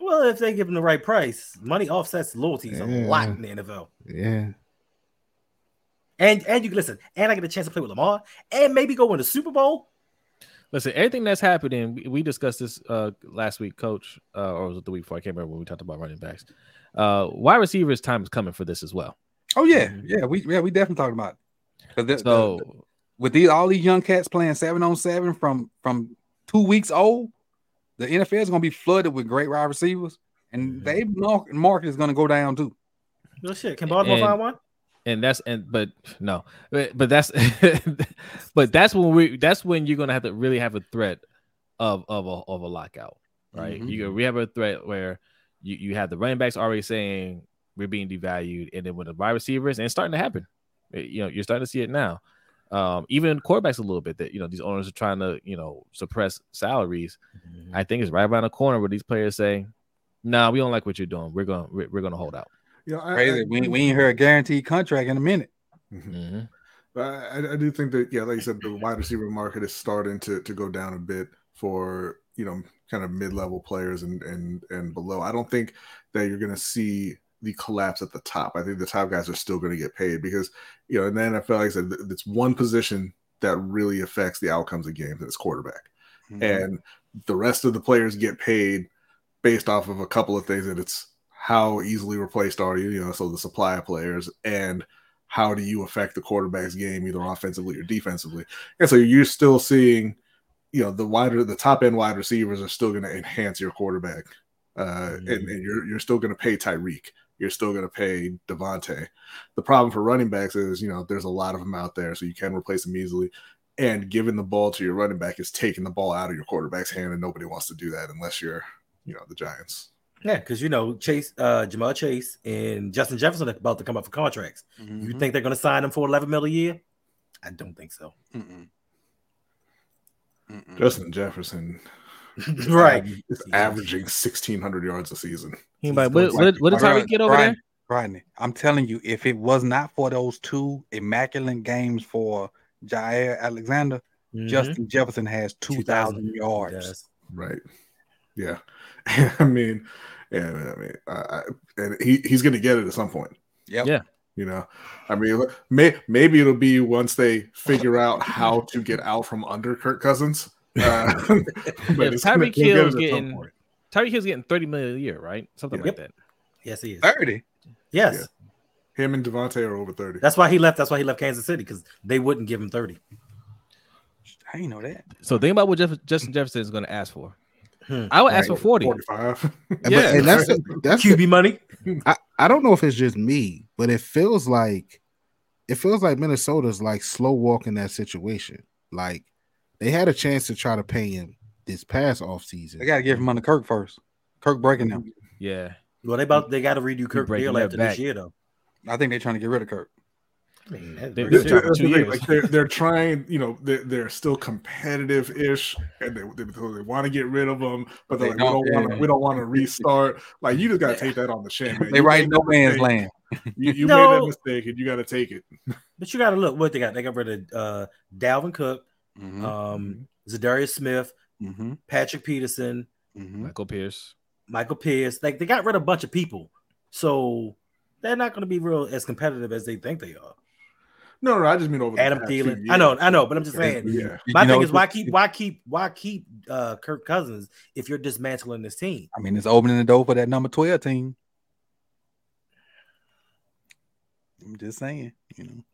Well, if they give him the right price, money offsets loyalties a lot in the NFL. yeah, And and you can listen, and I get a chance to play with Lamar, and maybe go in the Super Bowl. Listen, everything that's happening, we, we discussed this uh last week, coach, uh, or was it the week before? I can't remember when we talked about running backs. Uh wide receivers time is coming for this as well. Oh yeah, yeah, we yeah we definitely talking about. It. 'Cause the- the- So with these all these young cats playing seven on seven from from two weeks old, the NFL is going to be flooded with great wide receivers, and Mhm. they mark, market is going to go down too. Well, shit, can Baltimore And- find one? and that's and but no, but, but that's but that's when we that's when you're gonna have to really have a threat of of a of a lockout, right? Mhm. You we have a threat where you, you have the running backs already saying we're being devalued, and then with the wide receivers, and it's starting to happen. You know, you're starting to see it now. Um, even quarterbacks a little bit that you know these owners are trying to you know suppress salaries. I think it's right around the corner where these players say, "Nah, we don't like what you're doing. We're gonna we're, we're gonna hold out." You know, I, Crazy, I, we ain't- we ain't heard a guaranteed contract in a minute. Mhm. Mm-hmm. But I, I do think that yeah, like you said, the wide receiver market is starting to to go down a bit for you know kind of mid level players and and and below. I don't think that you're going to see the collapse at the top. I think the top guys are still going to get paid because you know in the NFL, like I said, it's one position that really affects the outcomes of games, and it's quarterback. Mm-hmm. And the rest of the players get paid based off of a couple of things, and it's how easily replaced are you, you know, so the supply of players and how do you affect the quarterback's game either offensively or defensively and so you're still seeing you know the wider the top end wide receivers are still going to enhance your quarterback uh and, and you're you're still going to pay Tyreek you're still going to pay Davante the problem for running backs is you know there's a lot of them out there so you can replace them easily and giving the ball to your running back is taking the ball out of your quarterback's hand and nobody wants to do that unless you're you know the Giants Yeah, because you know Chase, uh, Ja'Marr Chase, and Justin Jefferson are about to come up for contracts. You Mhm. think they're going to sign them for 11 mil a year? I don't think so. Mm-mm. Mm-mm. Justin Jefferson right. is averaging 1600 yards a season Anybody, He's what, what, what did Rodney, Tyreek get over there? Rodney, Rodney, I'm telling you, if it was not for those two immaculate games for Jaire Alexander, Mhm. Justin Jefferson has 2,000 yards. Yes. Right. Yeah. I mean, yeah. I mean, I, I, and he, he's going to get it at some point. Yep. Yeah. You know, I mean, may, maybe it'll be once they figure out how to get out from under Kirk Cousins. Uh, but If it's gonna- Tyreek he'll Hill's getting- point. Tyreek Hill's getting 30 million a year, right? Something Yep. like that. Yes, he is. 30. Yes, Him and Davante are over 30. that's why he left. That's why he left Kansas City because they wouldn't give him thirty. I didn't know that. So think about what Jeff- Justin Jefferson is going to ask for. Hmm. I would ask for Right, 40. 45. And, but- Yeah. and that's that's the- QB money. I, I don't know if it's just me, but it feels like it feels like Minnesota's like slow walking that situation. Like they had a chance to try to pay him this past offseason. They got to give him under Kirk first. Kirk breaking them. Yeah. Well, they about they got to redo Kirk breaking deal that after back. this year though. I think they're trying to get rid of Kirk. I mean, They- very they're simple. trying- two years. Like they're, they're trying, you know, they're, they're still competitive ish, and they, they, they want to get rid of them, but They they're like, we don't, don't want to, we don't want to restart. Like you just got to take that on the chin, man. They You right no man's mistake. land. You, you No. made that mistake, and you got to take it. But you got to look what they got. They got rid of uh, Dalvin Cook, Mhm, um, Za'Darius Smith, mhm, Patrick Peterson, mhm. Michael Pierce. Michael Pierce. Like they got rid of a bunch of people, so they're not going to be real as competitive as they think they are. No, no, I just mean over. Adam past Thielen. I know. I know, but I'm just saying. Yeah, You My know, thing is, why keep, why keep, why keep uh, Kirk Cousins if you're dismantling this team? I mean, it's opening the door for that number 12 team. I'm just saying, you know.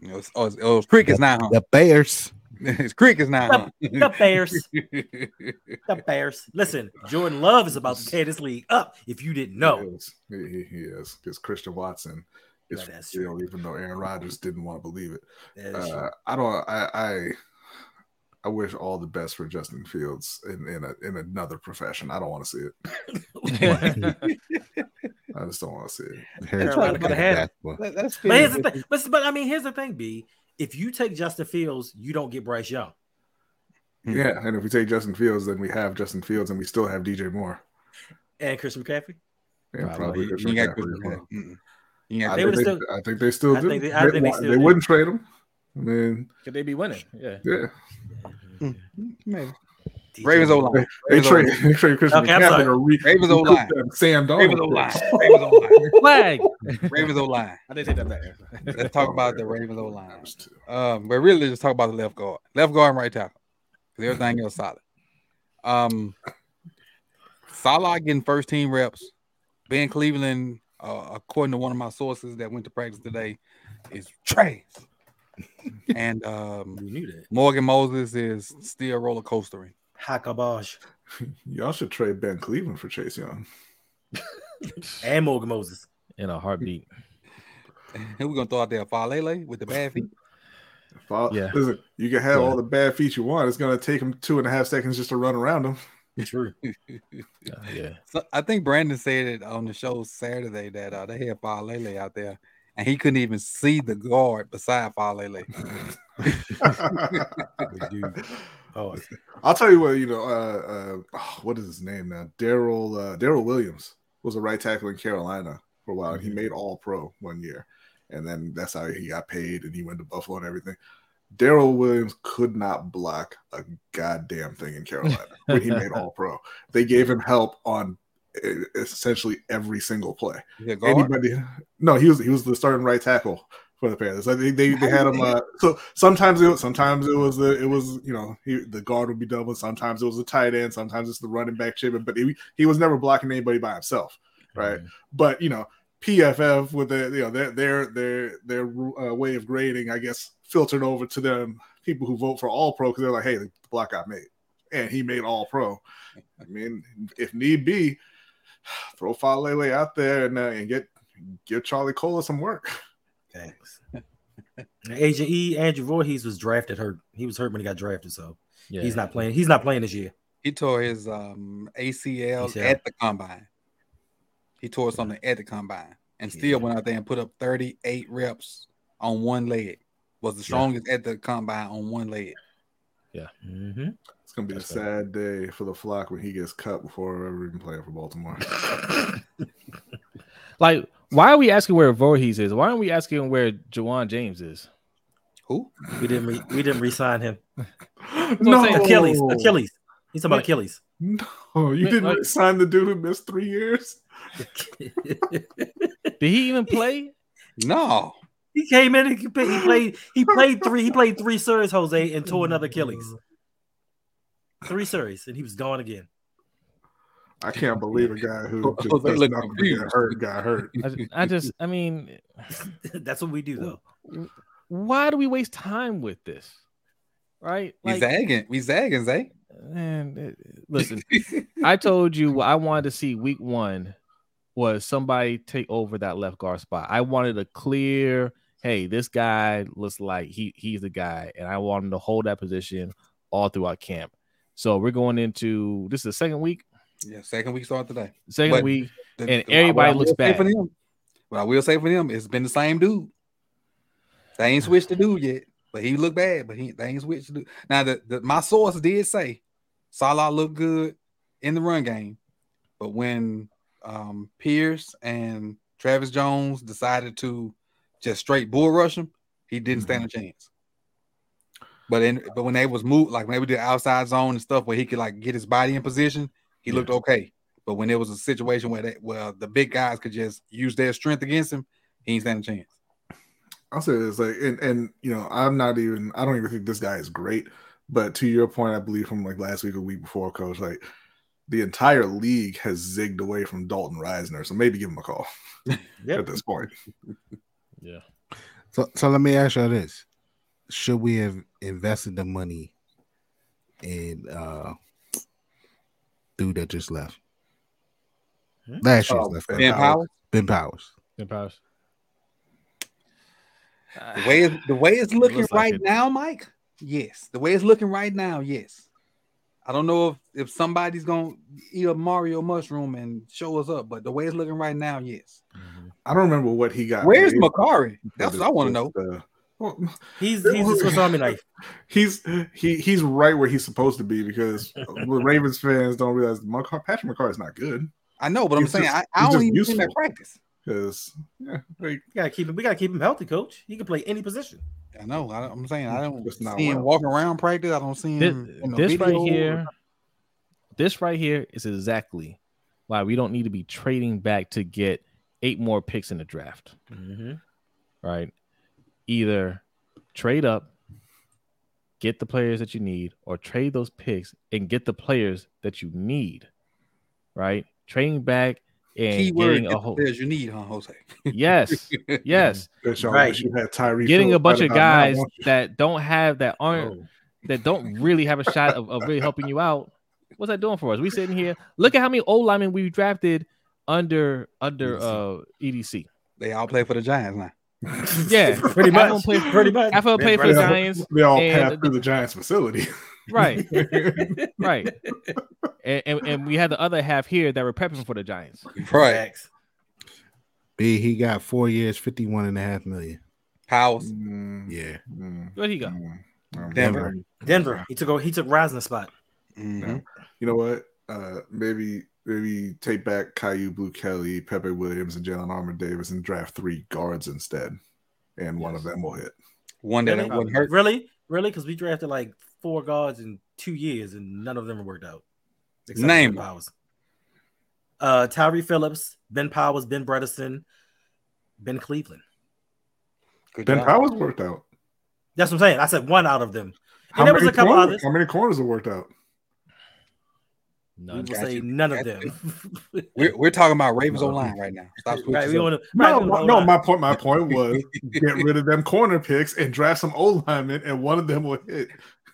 You know, it's, oh, it's, oh, it's crickets now. The Bears. it's creek is not The Bears, the Bears. Listen, Jordan Love is about to tear this league up. If you didn't He know, is. He, he, he is because Christian Watson is Yeah, that's real, even though Aaron Rodgers didn't want to believe it. That is true. Uh, I don't. I, I I wish all the best for Justin Fields in in, a, in another profession. I don't want to see it. I just don't want to see it. Carolina coulda had him. That's But here's fair. the thing. But, but I mean, here's the thing, B. If you take Justin Fields, you don't get Bryce Young. Yeah, and if we take Justin Fields, then we have Justin Fields, and we still have DJ Moore. And Christian McCaffrey. Yeah, Probably. probably You Christian got McCaffrey Christian well. McCaffrey. Ain't I They think would've they, still- I think they still I do. think they- I think they they, still they do. wouldn't trade him. I mean, Could they be winning? Yeah. yeah, mm, Maybe. DJ Ravens O line. they, they trade they trade Christian Okay, I'm McCaffrey sorry. to re- Ravens recoup O-line. that Sam Ravens O line. Ravens O line. Flag. Ravens O line. I didn't take that back. Let's talk about the Ravens O line. Um, but really, just talk about the left guard, left guard, and right tackle, because everything else is solid. Um, Sala getting first team reps. Ben Cleveland, uh, according to one of my sources that went to practice today, is trash. and um, We knew that. Morgan Moses is still roller coastering. Hakabosh Y'all should trade Ben Cleveland for Chase Young. and Morgan Moses. In a heartbeat. Who we're gonna throw out there? Faalele with the bad feet. Follow- Yeah. Listen, you can have Yeah. all the bad feet you want. It's gonna take him two and a half seconds just to run around him. True. Uh, yeah. So I think Brandon said it on the show Saturday that uh, they had Faalele out there, and he couldn't even see the guard beside Faalele. Oh, I'll tell you what, you know, uh, uh, oh, what is his name now? Daryl uh, Daryl Williams was a right tackle in Carolina for a while, and he made All Pro one year, and then that's how he got paid, and he went to Buffalo and everything. Daryl Williams could not block a goddamn thing in Carolina when he made All Pro. They gave him help on essentially every single play. He's a guard. Anybody? No, he was he was the starting right tackle for the Panthers. I think they, they had him. Uh, so sometimes it was, sometimes it was the it was you know he, the guard would be double. Sometimes it was a tight end. Sometimes it's the running back chipping. But he, he was never blocking anybody by himself, right? But you know PFF with the you know their their their their uh, way of grading, I guess, filtered over to them people who vote for All Pro because they're like, hey, the block got made, and he made All Pro. I mean, if need be, throw Faalele out there and uh, and get give Charlie Kolar some work. thanks. Agent E, Andrew Vorhees was drafted hurt. He was hurt when he got drafted, so Yeah. he's not playing. He's not playing this year. He tore his um, ACL, ACL. at the combine. He tore something at the combine and still went out there and put up 38 reps on one leg. Was the strongest at the combine on one leg. Mm-hmm. It's gonna be That's a sad day for the flock when he gets cut before ever even playing for Baltimore. Like, why are we asking where Vorhees is? Why aren't we asking where Ja'Wuan James is? Who? We didn't. Re- we didn't re-sign him. no, Achilles. Achilles. He's talking about Achilles. No, you Wait, didn't like- sign the dude who missed three years. Did he even play? No. he came in. and He played. He played. He played three. He played three series, Jose, and tore another Achilles. Three series, and he was gone again. I can't believe a guy who just Jose does look nothing but get hurt got hurt. I, I just, I mean, That's what we do though. why do we waste time with this? Right? We zagging. We zagging, Zay. man, it- listen, I told you what I wanted to see week one was somebody take over that left guard spot. I wanted a clear, hey, this guy looks like he he's the guy, and I want him to hold that position all throughout camp. So we're going into this is the second week, Yeah, second week start today. second But- week. The- And the- everybody looks bad. For them, what I will say for them, it's been the same dude. They ain't switched the dude yet, but he looked bad. But he they ain't switched the dude. Now the, the my source did say Sala looked good in the run game, but when um Pierce and Travis Jones decided to just straight bull rush him, he didn't stand a chance. But in but when they was moved, like when they would do outside zone and stuff where he could like get his body in position, he looked okay. But when there was a situation where they, well, the big guys could just use their strength against him, he ain't stand a chance. I'll say this, like, and and you know, I'm not even, I don't even think this guy is great. But to your point, I believe from like last week or week before, coach, like the entire league has zigged away from Dalton Risner, so maybe give him a call Yep. at this point. Yeah. So, so let me ask you this: Should we have invested the money in uh dude that just left? Hmm? Last year's Oh, left. Ben Ben Powers, Ben Powers. Good powers. the way it, the way it's looking looks like right it. now, Mike. Yes, the way it's looking right now, yes. I don't know if if somebody's gonna eat a Mario mushroom and show us up, but the way it's looking right now, yes. I don't remember what he got. Where's paid, Mekari? That's what I want to know. uh, well, He's he's the Swiss Army knife. he's he he's right where he's supposed to be because the Ravens fans don't realize McCar- Patrick Mekari is not good I know, but I'm He's saying just- I, I he's don't even see him at practice. because yeah, like, We gotta keep him. We gotta keep him healthy, coach. He can play any position. I know. I, am saying I don't Just not see him walking around practice. I don't see This, him. in the this right video. here, this right here is exactly why we don't need to be trading back to get eight more picks in the draft. Mm-hmm. right? Either trade up, get the players that you need, or trade those picks and get the players that you need, right? Trading back and Keyword getting get a whole players you need, huh, Jose? yes, yes, that y'all Right. wish you had Tyree getting a bunch of about now, guys that don't have that aren't Oh. that don't really have a shot of, of really helping you out. What's that doing for us? We sitting here. Look at how many old linemen we drafted under under uh EDC. They all play for the Giants now. Yeah, Pretty much. them play- pretty much. half of them play for the Giants. They all and passed through the Giants facility. Right. right. And, and, and we had the other half here that were prepping for the Giants. Right. B, he got four years, 51 and a half million. Powers. Mm, Yeah. mm, Where'd he go? mm, mm. Denver. Denver. He took. He took Rising spot. Mhm. You know what? Uh, maybe maybe take back Kyu Blu Kelly, Pepe Williams, and Jalyn Armour-Davis, and draft three guards instead, and one of them will hit. One that Really? wouldn't hurt. Really, really, because we drafted like four guards in two years, and none of them worked out. Except for Name Powers. Uh, Tyre Phillips, Ben Powers, Ben Bredeson, Ben Cleveland. Good Ben job. Powers worked out. That's what I'm saying. I said one out of them. How there was many a couple corners- others. How many corners have worked out? We None. will say you. none of them. We're, we're talking about Ravens online right now. Stop right, we want to. No, my, no. My point. My point was get rid of them corner picks and draft some old linemen, and one of them will hit.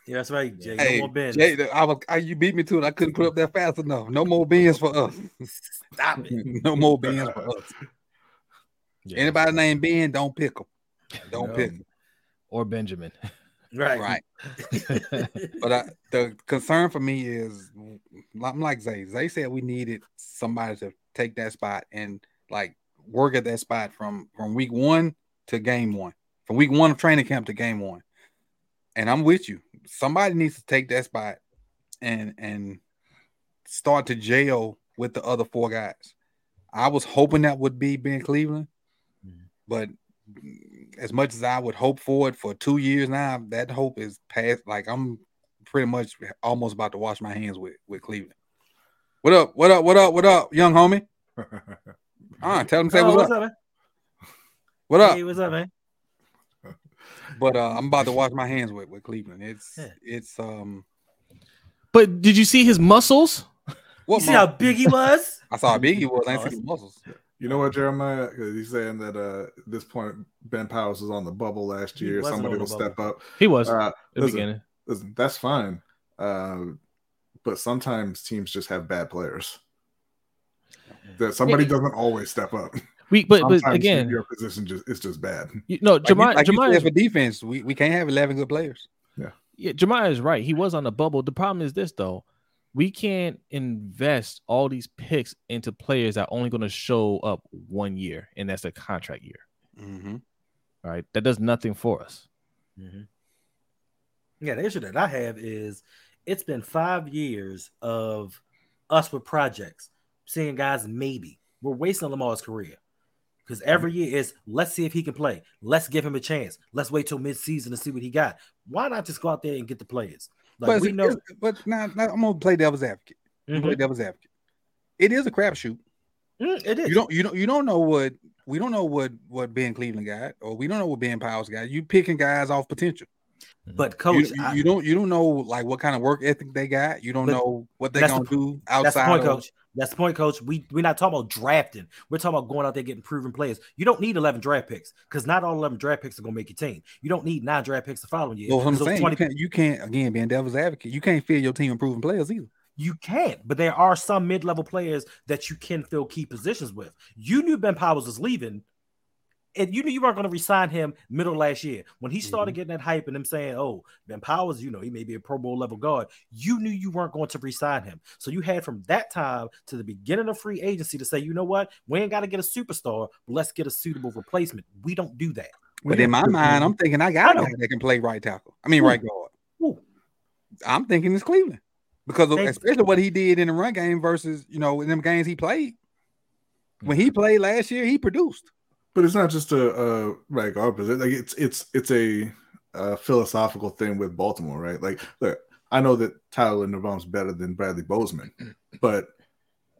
Yeah, that's right, Jay. Hey, no more Ben. Jay, I was, I, you beat me to it. I couldn't put up that fast enough. No more bins for us. Stop it. no more bins for us. Yeah. Anybody named Ben, don't pick them. Don't No. pick 'em. or Benjamin. Right. Right. But I, the concern for me is, I'm like Zay. Zay said we needed somebody to take that spot and like work at that spot from from week one to game one, from week one of training camp to game one. And I'm with you. Somebody needs to take that spot and and start to jail with the other four guys. I was hoping that would be Ben Cleveland, mm-hmm. but as much as I would hope for it for two years now, that hope is past. Like I'm pretty much almost about to wash my hands with with Cleveland. What up? What up? What up? What up, young homie? Ah, tell them say Oh, what's what's up. up, man? What up? Hey, what's up, man? But uh, I'm about to wash my hands with with Cleveland. It's Yeah. it's um But did you see his muscles? What You see how big he was? I saw how big he was. I Oh, didn't see the muscles. You know what, Jeremiah? he's saying that uh, at this point, Ben Powers was on the bubble last year. Somebody will step up. He was Uh, at the listen, beginning. listen, that's fine. Uh, but sometimes teams just have bad players. That somebody Yeah. doesn't always step up. We but, but again, your position just it's just bad. you know, Like, you, Jemiah, like you is- for defense, we, we can't have eleven good players. yeah, Jemiah is right. He was on the bubble. The problem is this though. We can't invest all these picks into players that are only going to show up one year, and that's a contract year. Mm-hmm. Right? That does nothing for us. Yeah, the issue that I have is it's been five years of us with projects, seeing guys maybe. We're wasting Lamar's career. Because every year is let's see if he can play. Let's give him a chance. Let's wait till midseason to see what he got. Why not just go out there and get the players? Like but we know but now, now I'm gonna play devil's advocate. I'm gonna Mhm. Play devil's advocate. It is a crapshoot. Mm, it is. You don't you don't you don't know what we don't know what what Ben Cleveland got, or we don't know what Ben Powers got. You picking guys off potential. but coach, you, you, I- you don't you don't know like what kind of work ethic they got. You don't know what they're gonna the- do that's the outside. point, of, coach. That's the point, coach. We we're not talking about drafting. We're talking about going out there getting proven players. You don't need 11 draft picks because not all 11 draft picks are gonna make your team. You don't need nine draft picks the following year. Well, what I'm saying 20 you can't you can't again being devil's advocate. You can't fill your team improving players either. You can't, but there are some mid-level players that you can fill key positions with. You knew Ben Powers was leaving, and you knew you weren't going to resign him middle last year. When he started Mm-hmm. getting that hype and them saying, "Oh, Ben Powers, you know, he may be a Pro Bowl level guard," you knew you weren't going to resign him. So you had from that time to the beginning of free agency to say, "You know what? We ain't got to get a superstar, but let's get a suitable replacement." We don't do that. But in my mind, I'm thinking I got I a know. guy that can play right tackle. I mean Who? right guard. Who? I'm thinking it's Cleveland because of, Thank- especially what he did in the run game versus you know in them games he played. When he played last year, he produced. But it's not just a, a right guard position. Like it's it's it's a, uh philosophical thing with Baltimore, right? Like, look, I know that Tyler Linderbaum's better than Bradley Bozeman, but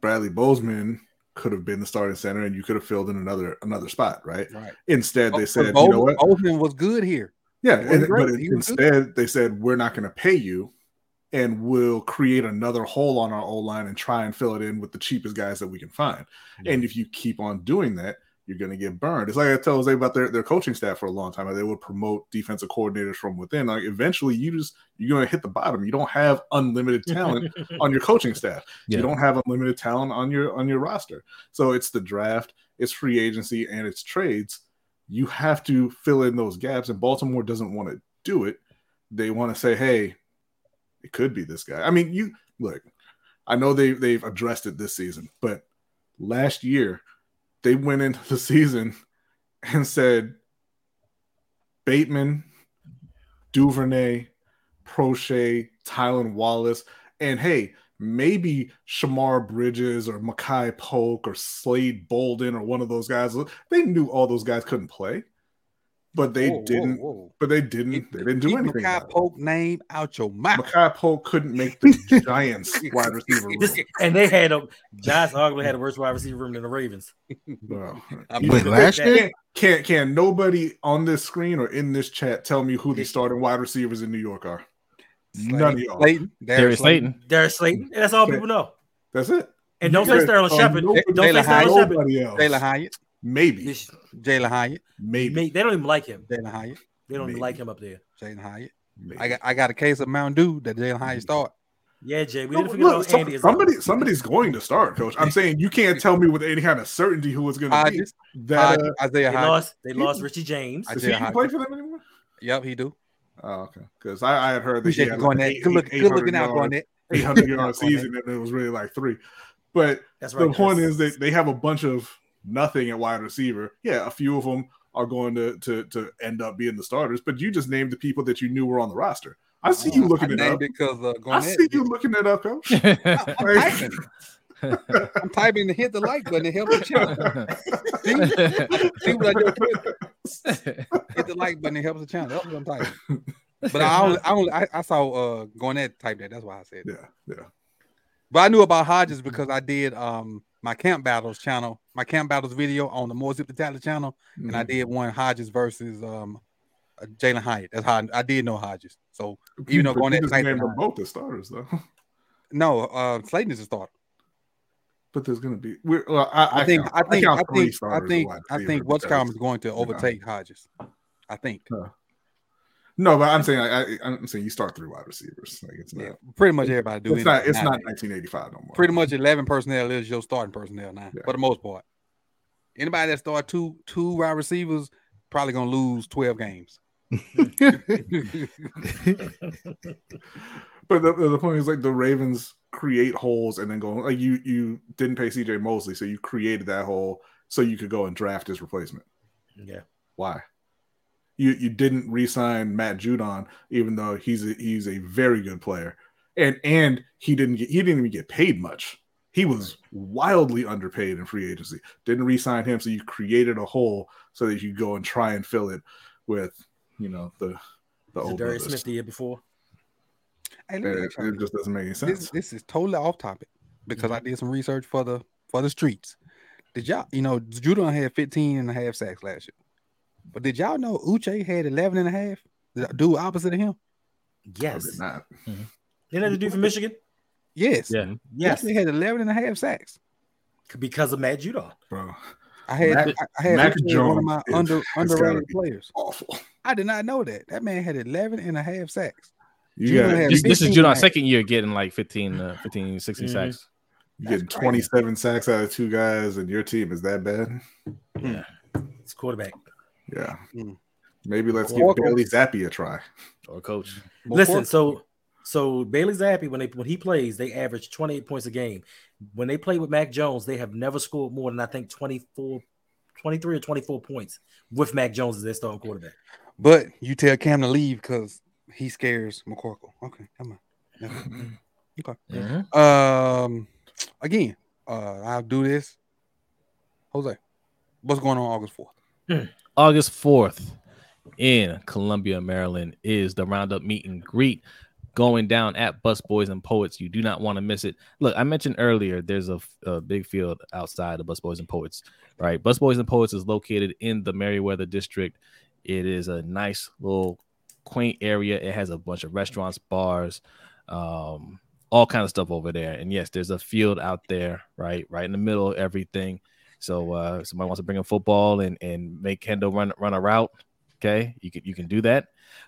Bradley Bozeman could have been the starting center, and you could have filled in another another spot, right? Right. Instead, they But said, you know what? Bozeman was good here. Yeah, and, but He was good. instead they said we're not going to pay you, and we'll create another hole on our O line and try and fill it in with the cheapest guys that we can find. And if you keep on doing that, you're going to get burned. It's like I tell Jose about their, their coaching staff for a long time. They would promote defensive coordinators from within. Like eventually, you just you're going to hit the bottom. You don't have unlimited talent on your coaching staff. Yeah. You don't have unlimited talent on your on your roster. So it's the draft, it's free agency, and it's trades. You have to fill in those gaps, and Baltimore doesn't want to do it. They want to say, "Hey, it could be this guy." I mean, you look. I know they they've addressed it this season, but last year they went into the season and said Bateman, Duvernay, Proche, Tylan Wallace, and hey, maybe Shemar Bridges or Makai Polk or Slade Bolden or one of those guys. They knew all those guys couldn't play, but they Whoa, whoa, didn't. whoa. But they didn't. They didn't do Keep anything. Makai about it. Polk name out your mouth. Makai Polk couldn't make the Giants wide receiver room. And they had a Giants arguably had a worse wide receiver room than the Ravens. Well, I you- But last year, can, can can nobody on this screen or in this chat tell me who the starting wide receivers in New York are? None of y'all. Slayton, Darius Slayton. Darius Slayton. That's all Okay. people know. That's it. And don't You say Sterling um, Shepard. Don't say Jalin Sterling Hyatt. Shepard. Nobody else. Hyatt, Maybe. This- Jalin Hyatt, Maybe. They don't even like him. Jalin Hyatt, They don't even like him up there. Jalin Hyatt. Maybe. I got I got a case of Mountain Dew that Jalin Hyatt start. Yeah, Jay. We No, didn't forget look, about some- Andy. as well. somebody somebody's going to start, coach. I'm saying you can't tell me with any kind of certainty who it's going to be. Hodges, That uh, Isaiah They Hodges. lost. They lost Richie James. Does Isaiah he even play for them anymore? Yep, he do. Oh, okay. Because I, I had heard that he Appreciate you had going like that. eight- Good look, good looking out going yards- that. 800 yard season, and it was really like three. But That's the point is that they have a bunch of nothing at wide receiver. Yeah, a few of them are going to to to end up being the starters, but you just named the people that you knew were on the roster. I see you looking I it named up. it because uh, I going see you looking it up, coach. I'm typing. I'm typing to hit the like button to help the channel. See what I just did? Hit the like button. It helps the channel. That's what I'm typing. But I only, I, only, I, I saw uh going that type that. That's why I said. It. Yeah, yeah. But I knew about Hodges because I did um my camp battles channel, my camp battles video on the More Sip2Tally channel, and I Mhm. did one Hodges versus um uh, Jalin Hyatt. That's how I, I did know Hodges. So You- even though going that type named both as starters, though. no, uh Slayton is a starter. but there's going to be. We're, well, I, I think I think I think I think I think what's because- is going to overtake Hodges. I think No, but I'm saying I, I, I'm saying you start three wide receivers. Like it's not. yeah, pretty much everybody do. it's not. It's not 1985 no more. Pretty much eleven personnel is your starting personnel now, Yeah. for the most part. Anybody that start two two wide receivers probably gonna lose twelve games. But the, the point is like the Ravens create holes and then go like you you didn't pay CJ Mosley, so you created that hole so you could go and draft his replacement. Yeah. Why? You you didn't re-sign Matt Judon, even though he's a, he's a very good player, and and he didn't get he didn't even get paid much. He was wildly underpaid in free agency. Didn't re-sign him, so you created a hole so that you go and try and fill it with you know the the old Darius. Smith the year before? Hey, let It, it just doesn't make any this, sense. this is totally off topic because I mm-hmm. did some research for the for the streets. Did y'all, you know, Judon had 15 and a half sacks last year. But did y'all know Uche had 11 and a half? The dude opposite of him? Yes. did not. Isn't that the dude from Michigan? Yes. Yeah. Yes. Uche had 11 and a half sacks. Because of Matt Judon. bro. I had Mac- I, I had Mac Uche one of my Jones is- under has gotta underrated players. Awful. I did not know that. That man had 11 and a half sacks. You Judon got had This, this is 15 Judon's second year getting like 15, uh, 15 16 Mhm. sacks. you That's getting crazy. 27 sacks out of two guys, and your team is that bad? Yeah. It's quarterback. Yeah. Hmm. Maybe let's give Welcome. Bailey Zappe a try. Or coach. Listen, Before- so so Bailey Zappe, when they when he plays, they average 28 points a game. When they play with Mac Jones, they have never scored more than I think 24, 23 or 24 points with Mac Jones as their starting quarterback. But you tell Cam to leave because he scares McCorkle. Okay, come on. Never mind. Mhm. Um, again, uh, I'll do this. Jose, what's going on August fourth? August 4th in Columbia, Maryland is the Roundup meet and greet going down at Busboys and Poets. You do not want to miss it. Look, I mentioned earlier there's a, a big field outside of Busboys and Poets, right? Busboys and Poets is located in the Merriweather district. It is a nice little quaint area. It has a bunch of restaurants, bars, um, all kind of stuff over there. And yes, there's a field out there, right, right in the middle of everything. So uh, somebody wants to bring a football and and make Kendall run run a route. Okay, you can you can do that.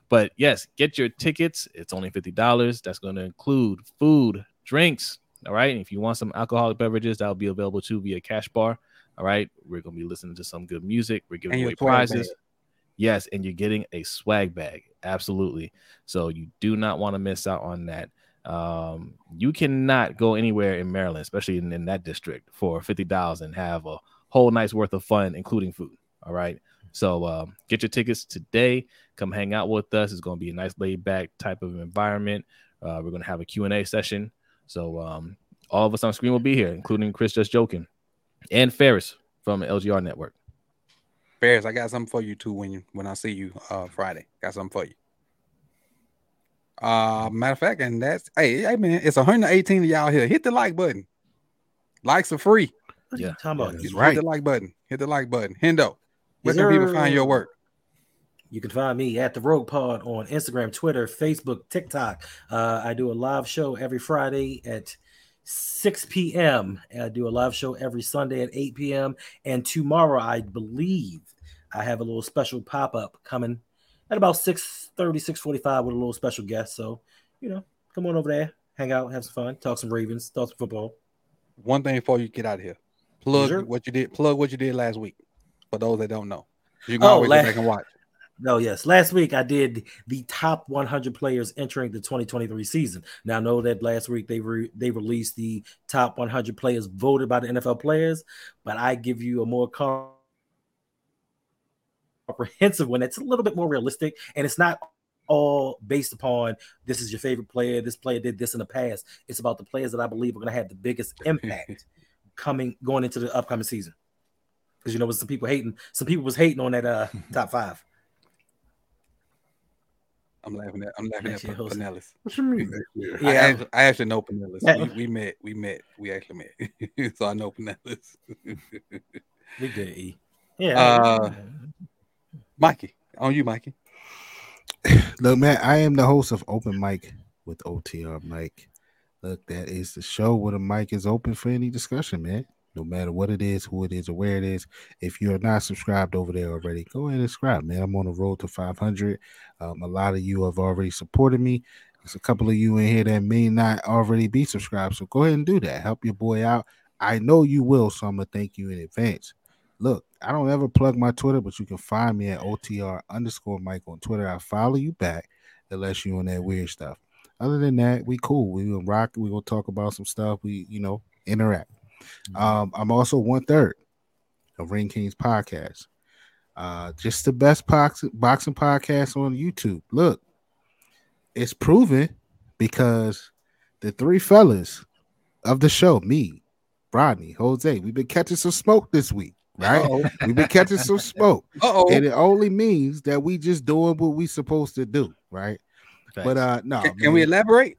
But yes, get your tickets. It's only fifty dollars. That's going to include food, drinks. All right. And if you want some alcoholic beverages, that'll be available too via Cash Bar. All right. We're going to be listening to some good music. We're giving away prizes. bag. Yes, and you're getting a swag bag. Absolutely. So you do not want to miss out on that. Um, you cannot go anywhere in Maryland, especially in, in that district, for fifty dollars and have a whole night's worth of fun, including food. All right. So um, get your tickets today. Come hang out with us. It's going to be a nice laid back type of environment. Uh, we're going to have a Q&A session. So um, all of us on screen will be here, including Chris Just Joking and Ferris from LGR Network. Ferris, I got something for you too when you when I see you uh Friday. Got something for you. Uh matter of fact, and that's hey, hey man, it's 118 of y'all here. Hit the like button. Likes are free. What Yeah. you talking about? Yeah, Just right. Hit the like button. Hit the like button. Hendo, where Is can people find your work? you can find me at the Rogue Pod on Instagram, Twitter, Facebook, TikTok. Uh, I do a live show every Friday at 6 p.m. And I do a live show every Sunday at 8 p.m. And tomorrow, I believe, I have a little special pop up coming at about 6 645 with a little special guest. So, you know, come on over there, hang out, have some fun, talk some Ravens, talk some football. One thing before you get out of here. Plug Sure. what you did. Plug what you did last week. For those that don't know. You can Oh, always la- go back and watch. No, oh, yes. Last week I did the top 100 players entering the 2023 season. Now I know that last week they re- they released the top 100 players voted by the NFL players, but I give you a more comprehensive one that's a little bit more realistic and it's not all based upon this is your favorite player, this player did this in the past. It's about the players that I believe are going to have the biggest impact coming going into the upcoming season. Because you know, with some people hating, some people was hating on that uh top five. I'm laughing at I'm laughing Next at year, Jose. Pinellas. What you mean next year? I, Yeah. actually, I actually know Pinellas. We, we met. We met. We actually met. so I know Pinellas. We did. E. Yeah. Uh, Mikey, on you, Mikey. Look, man, I am the host of Open Mic with OTR Mike. Look, that is the show where the mic is open for any discussion, man. No matter what it is, who it is, or where it is. If you're not subscribed over there already, go ahead and subscribe, man. I'm on the road to 500. Um, a lot of you have already supported me. There's a couple of you in here that may not already be subscribed. So go ahead and do that. Help your boy out. I know you will, so I'm gonna thank you in advance. Look, I don't ever plug my Twitter, but you can find me at OTR underscore Mike on Twitter. I follow you back unless you on that weird stuff. Other than that, we cool. We gonna rock. We gonna talk about some stuff. We you know interact. Mm-hmm. Um, I'm also one third of Ring Kings podcast. Uh, just the best boxing boxing podcast on YouTube. Look, it's proven because the three fellas of the show, me, Rodney, Jose, we've been catching some smoke this week, right? We've been catching some smoke, Uh-oh. and it only means that we just doing what we supposed to do, right? But uh, no, Can, can we elaborate?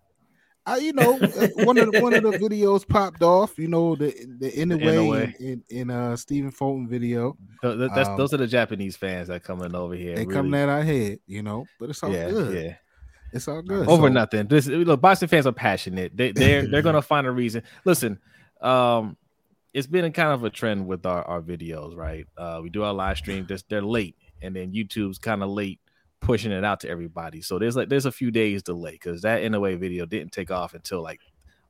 I, you know, uh, one of the, one of the videos popped off. You know, the the in the The in in, in uh Stephen Fulton video. Th- th- that's, Um, those are the Japanese fans that coming over here. They really- coming at our head, you know, but it's all yeah, good. yeah. It's all good. over So, nothing. This look, boxing fans are passionate. They they're they're gonna find a reason. Listen, um, it's been a kind of a trend with our, our videos, right? Uh, we do our live stream, just they're late, and then YouTube's kind of late pushing it out to everybody. So there's like there's a few days delay because that Inoue video didn't take off until like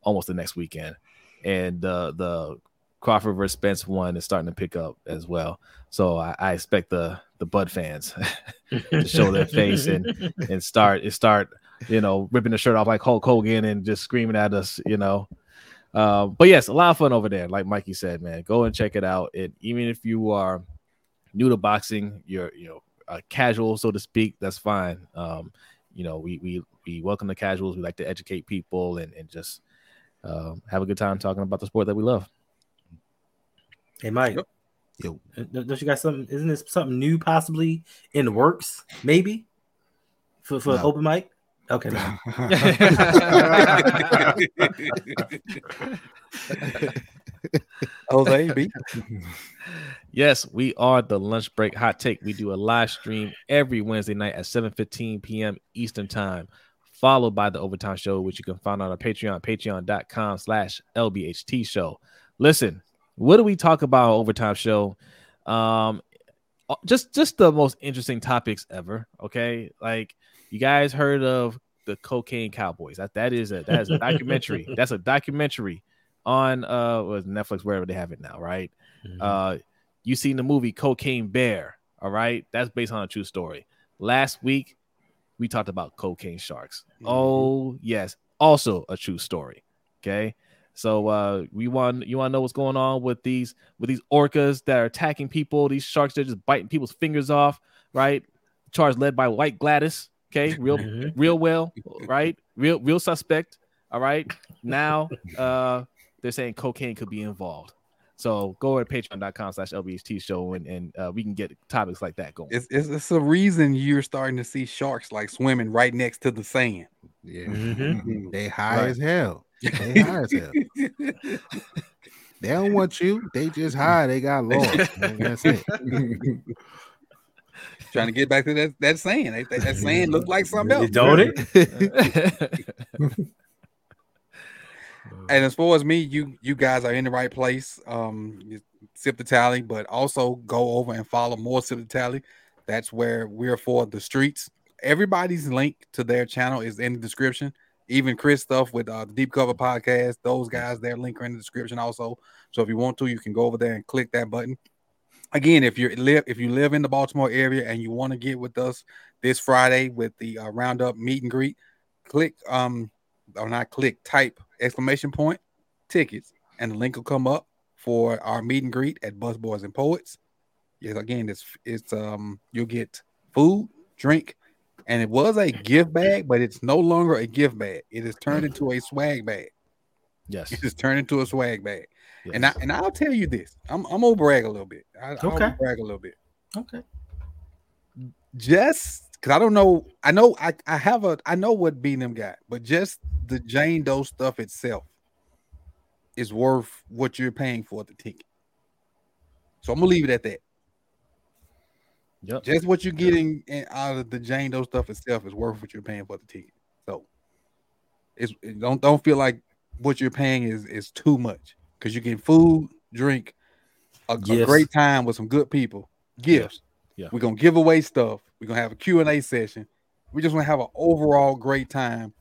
almost the next weekend, and uh, the Crawford versus Spence one is starting to pick up as well. So I, I expect the the Bud fans to show their face and and start and start you know ripping the shirt off like Hulk Hogan and just screaming at us, you know. Uh, but yes, a lot of fun over there. Like Mikey said, man, go and check it out. And even if you are new to boxing, you're you know a casual, so to speak, that's fine. Um, you know, we we we welcome the casuals. We like to educate people and and just um, have a good time talking about the sport that we love. Hey, Mike. Yep. Yo. uh, Don't you got something? Isn't this something new, possibly in the works? Maybe for for No. open mic. Okay, no. Jose B. Yes, we are the lunch break hot take. We do a live stream every Wednesday night at 7:15 p.m. Eastern time, followed by the overtime show, which you can find on our Patreon, patreon.com slash LBHT show. Listen, what do we talk about on overtime show? Um just just the most interesting topics ever. Okay. Like you guys heard of the cocaine cowboys. That that is a that is a documentary. That's a documentary on uh was Netflix, wherever they have it now, right? Uh, you seen the movie Cocaine Bear, all right? That's based on a true story. Last week, we talked about cocaine sharks. Oh, yes, also a true story. Okay. So uh we want you want to know what's going on with these with these orcas that are attacking people, these sharks that are just biting people's fingers off, right? Charge led by White Gladys. Okay, real Mhm. real well, right? Real real suspect. All right. Now uh they're saying cocaine could be involved. So go over to patreon.com slash LBHT show and, and uh, we can get topics like that going. It's, it's it's a reason you're starting to see sharks like swimming right next to the sand. Yeah, Mhm. they high Right. as hell. They high as hell. They don't want you. They just high. They got lost. That's it. Trying to get back to that, that sand. That, that sand looked like something else. Don't it? And as far as me, you you guys are in the right place. Um, Sip2Tally, but also go over and follow more Sip2Tally. That's where we're for the streets. Everybody's link to their channel is in the description. Even Chris stuff with uh, the Deep Cover podcast, those guys, their link are in the description also. So if you want to, you can go over there and click that button. Again, if you live if you live in the Baltimore area and you want to get with us this Friday with the uh, Roundup meet and greet, click um or not click type exclamation point tickets and the link will come up for our meet and greet at Busboys and Poets. Yes, again, it's it's um you'll get food, drink, and it was a gift bag, but it's no longer a gift bag. It is turned into a swag bag. yes. It is turned into a swag bag. Yes. And I and I'll tell you this. I'm I'm gonna brag a little bit. I, Okay. I'll brag a little bit. Okay. Just because I don't know, I know I, I have a I know what B them got, but just the Jane Doe stuff itself is worth what you're paying for the ticket. So I'm gonna leave it at that. Yep. Just what you're getting in- out of the Jane Doe stuff itself is worth what you're paying for the ticket. So it's it don't don't feel like what you're paying is is too much because you get food, drink, a, a great time with some good people, gifts. Yeah. We're gonna give away stuff. We're gonna have a Q and A session. We just want to have an overall great time.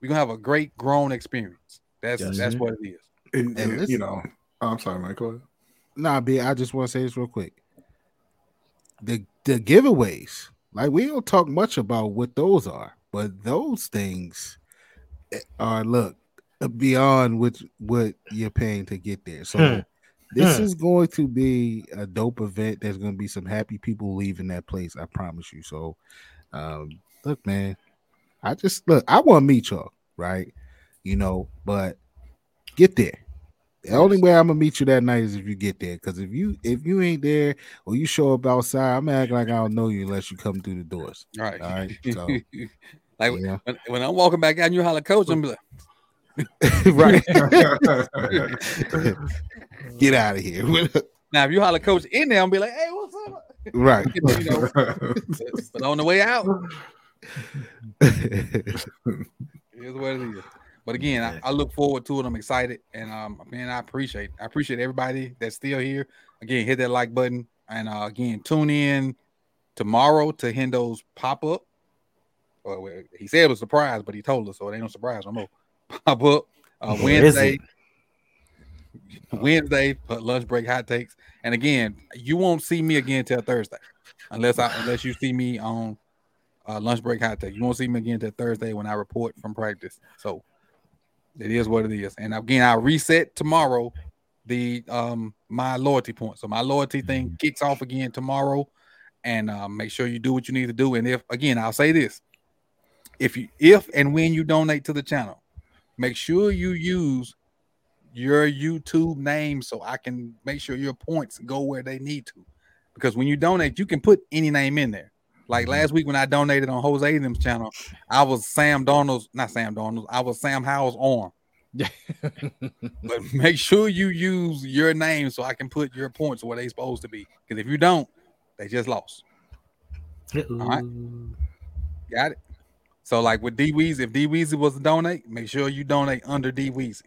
We're gonna have a great grown experience. That's Yes. that's what it is. And, And and, listen- you know, I'm sorry, Michael. Go ahead. Nah, B, I just want to say this real quick. The the giveaways, like we don't talk much about what those are, but those things eh, are look beyond what what you're paying to get there. So Hmm. this Hmm. is going to be a dope event. There's going to be some happy people leaving that place. I promise you. So, um, look, man, I just look. I want to meet y'all, right? You know, but get there. The only way I'm gonna meet you that night is if you get there. Because if you if you ain't there or you show up outside, I'm acting like I don't know you unless you come through the doors. All right. All right, so- like Yeah. when, when I'm walking back out, and you holler, coach. I'm like, right. Get out of here. now if you holler, coach in there, I'm be like, hey, what's up? right. You know, but on the way out, Here's what it is. But again, I, I look forward to it. I'm excited, and um, man, I appreciate I appreciate everybody that's still here. Again, hit that like button, and uh, again, tune in tomorrow to Hendo's pop up. Well, well, he said it was a surprise, but he told us, so it ain't no surprise no more. Pop up uh, Wednesday. Wednesday, but lunch break hot takes. And again, you won't see me again till Thursday, unless I unless you see me on uh, lunch break hot take. You won't see me again till Thursday when I report from practice. So it is what it is. And again, I reset tomorrow the um my loyalty points. So my loyalty thing kicks off again tomorrow. And uh, make sure you do what you need to do. And if again, I'll say this: if you if and when you donate to the channel, make sure you use your YouTube name so I can make sure your points go where they need to. Because when you donate, you can put any name in there. Like mm-hmm. last week when I donated on Jose Adams channel, I was Sam Darnold's, not Sam Darnold's, I was Sam Howell's arm. But make sure you use your name so I can put your points where they're supposed to be. Because if you don't, they just lost. right. Got it. So like with D Weezy, if D Weezy was to donate, make sure you donate under D Weezy.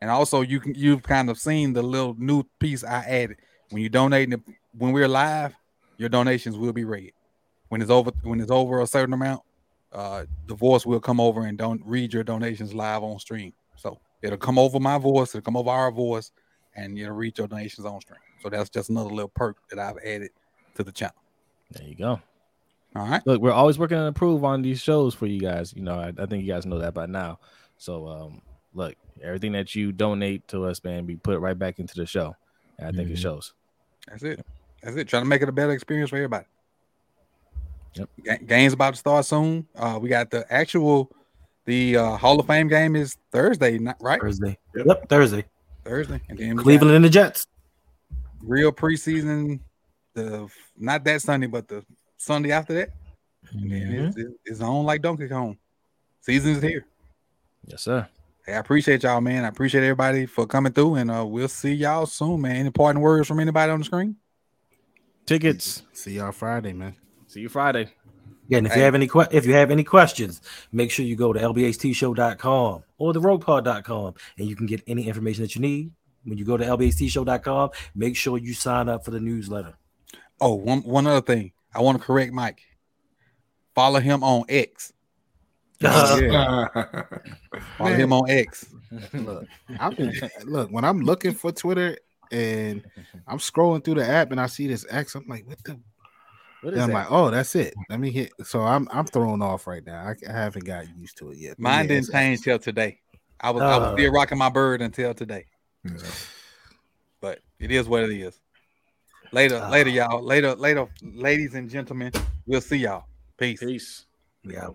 And also you can you've kind of seen the little new piece I added. When you donate when we're live, your donations will be read. When it's over when it's over a certain amount, uh the voice will come over and don't read your donations live on stream. So it'll come over my voice, it'll come over our voice, and you'll read your donations on stream. So that's just another little perk that I've added to the channel. There you go. All right. Look, we're always working to improve on these shows for you guys. You know, I, I think you guys know that by now. So, um, look, everything that you donate to us, man, we put it right back into the show. And I think it Mhm. shows. That's it. That's it. Trying to make it a better experience for everybody. Yep. Ga- Game's about to start soon. Uh, we got the actual, the uh, Hall of Fame game is Thursday, not right? Thursday. Yep, Thursday. Thursday, and then we Cleveland and the Jets. real preseason. The not that Sunday, but the Sunday after that, and then it's, it's, it's on like Donkey Kong. Season's here. Yes, sir. Hey, I appreciate y'all, man. I appreciate everybody for coming through, and uh, we'll see y'all soon, man. Any parting words from anybody on the screen? Tickets. See y'all Friday, man. See you Friday. Yeah, and if Hey. you have any que- if you have any questions, make sure you go to lbhtshow.com or the roguepod.com and you can get any information that you need. When you go to lbhtshow.com, make sure you sign up for the newsletter. Oh, one one other thing. I want to correct Mike. Follow him on X. Uh, Yeah. Follow Man. him on X. look, I'm, look, when I'm looking for Twitter and I'm scrolling through the app and I see this X, I'm like, what the? What And I'm like, oh, that's it. Let me hit. So I'm I'm thrown off right now. I, I haven't got used to it yet. Mine yeah, didn't change X. till today. I was I was Uh. still rocking my bird until today. Yeah. But it is what it is. Later, Uh. later, y'all. Later, later, ladies and gentlemen. We'll see y'all. Peace. Peace. yeah.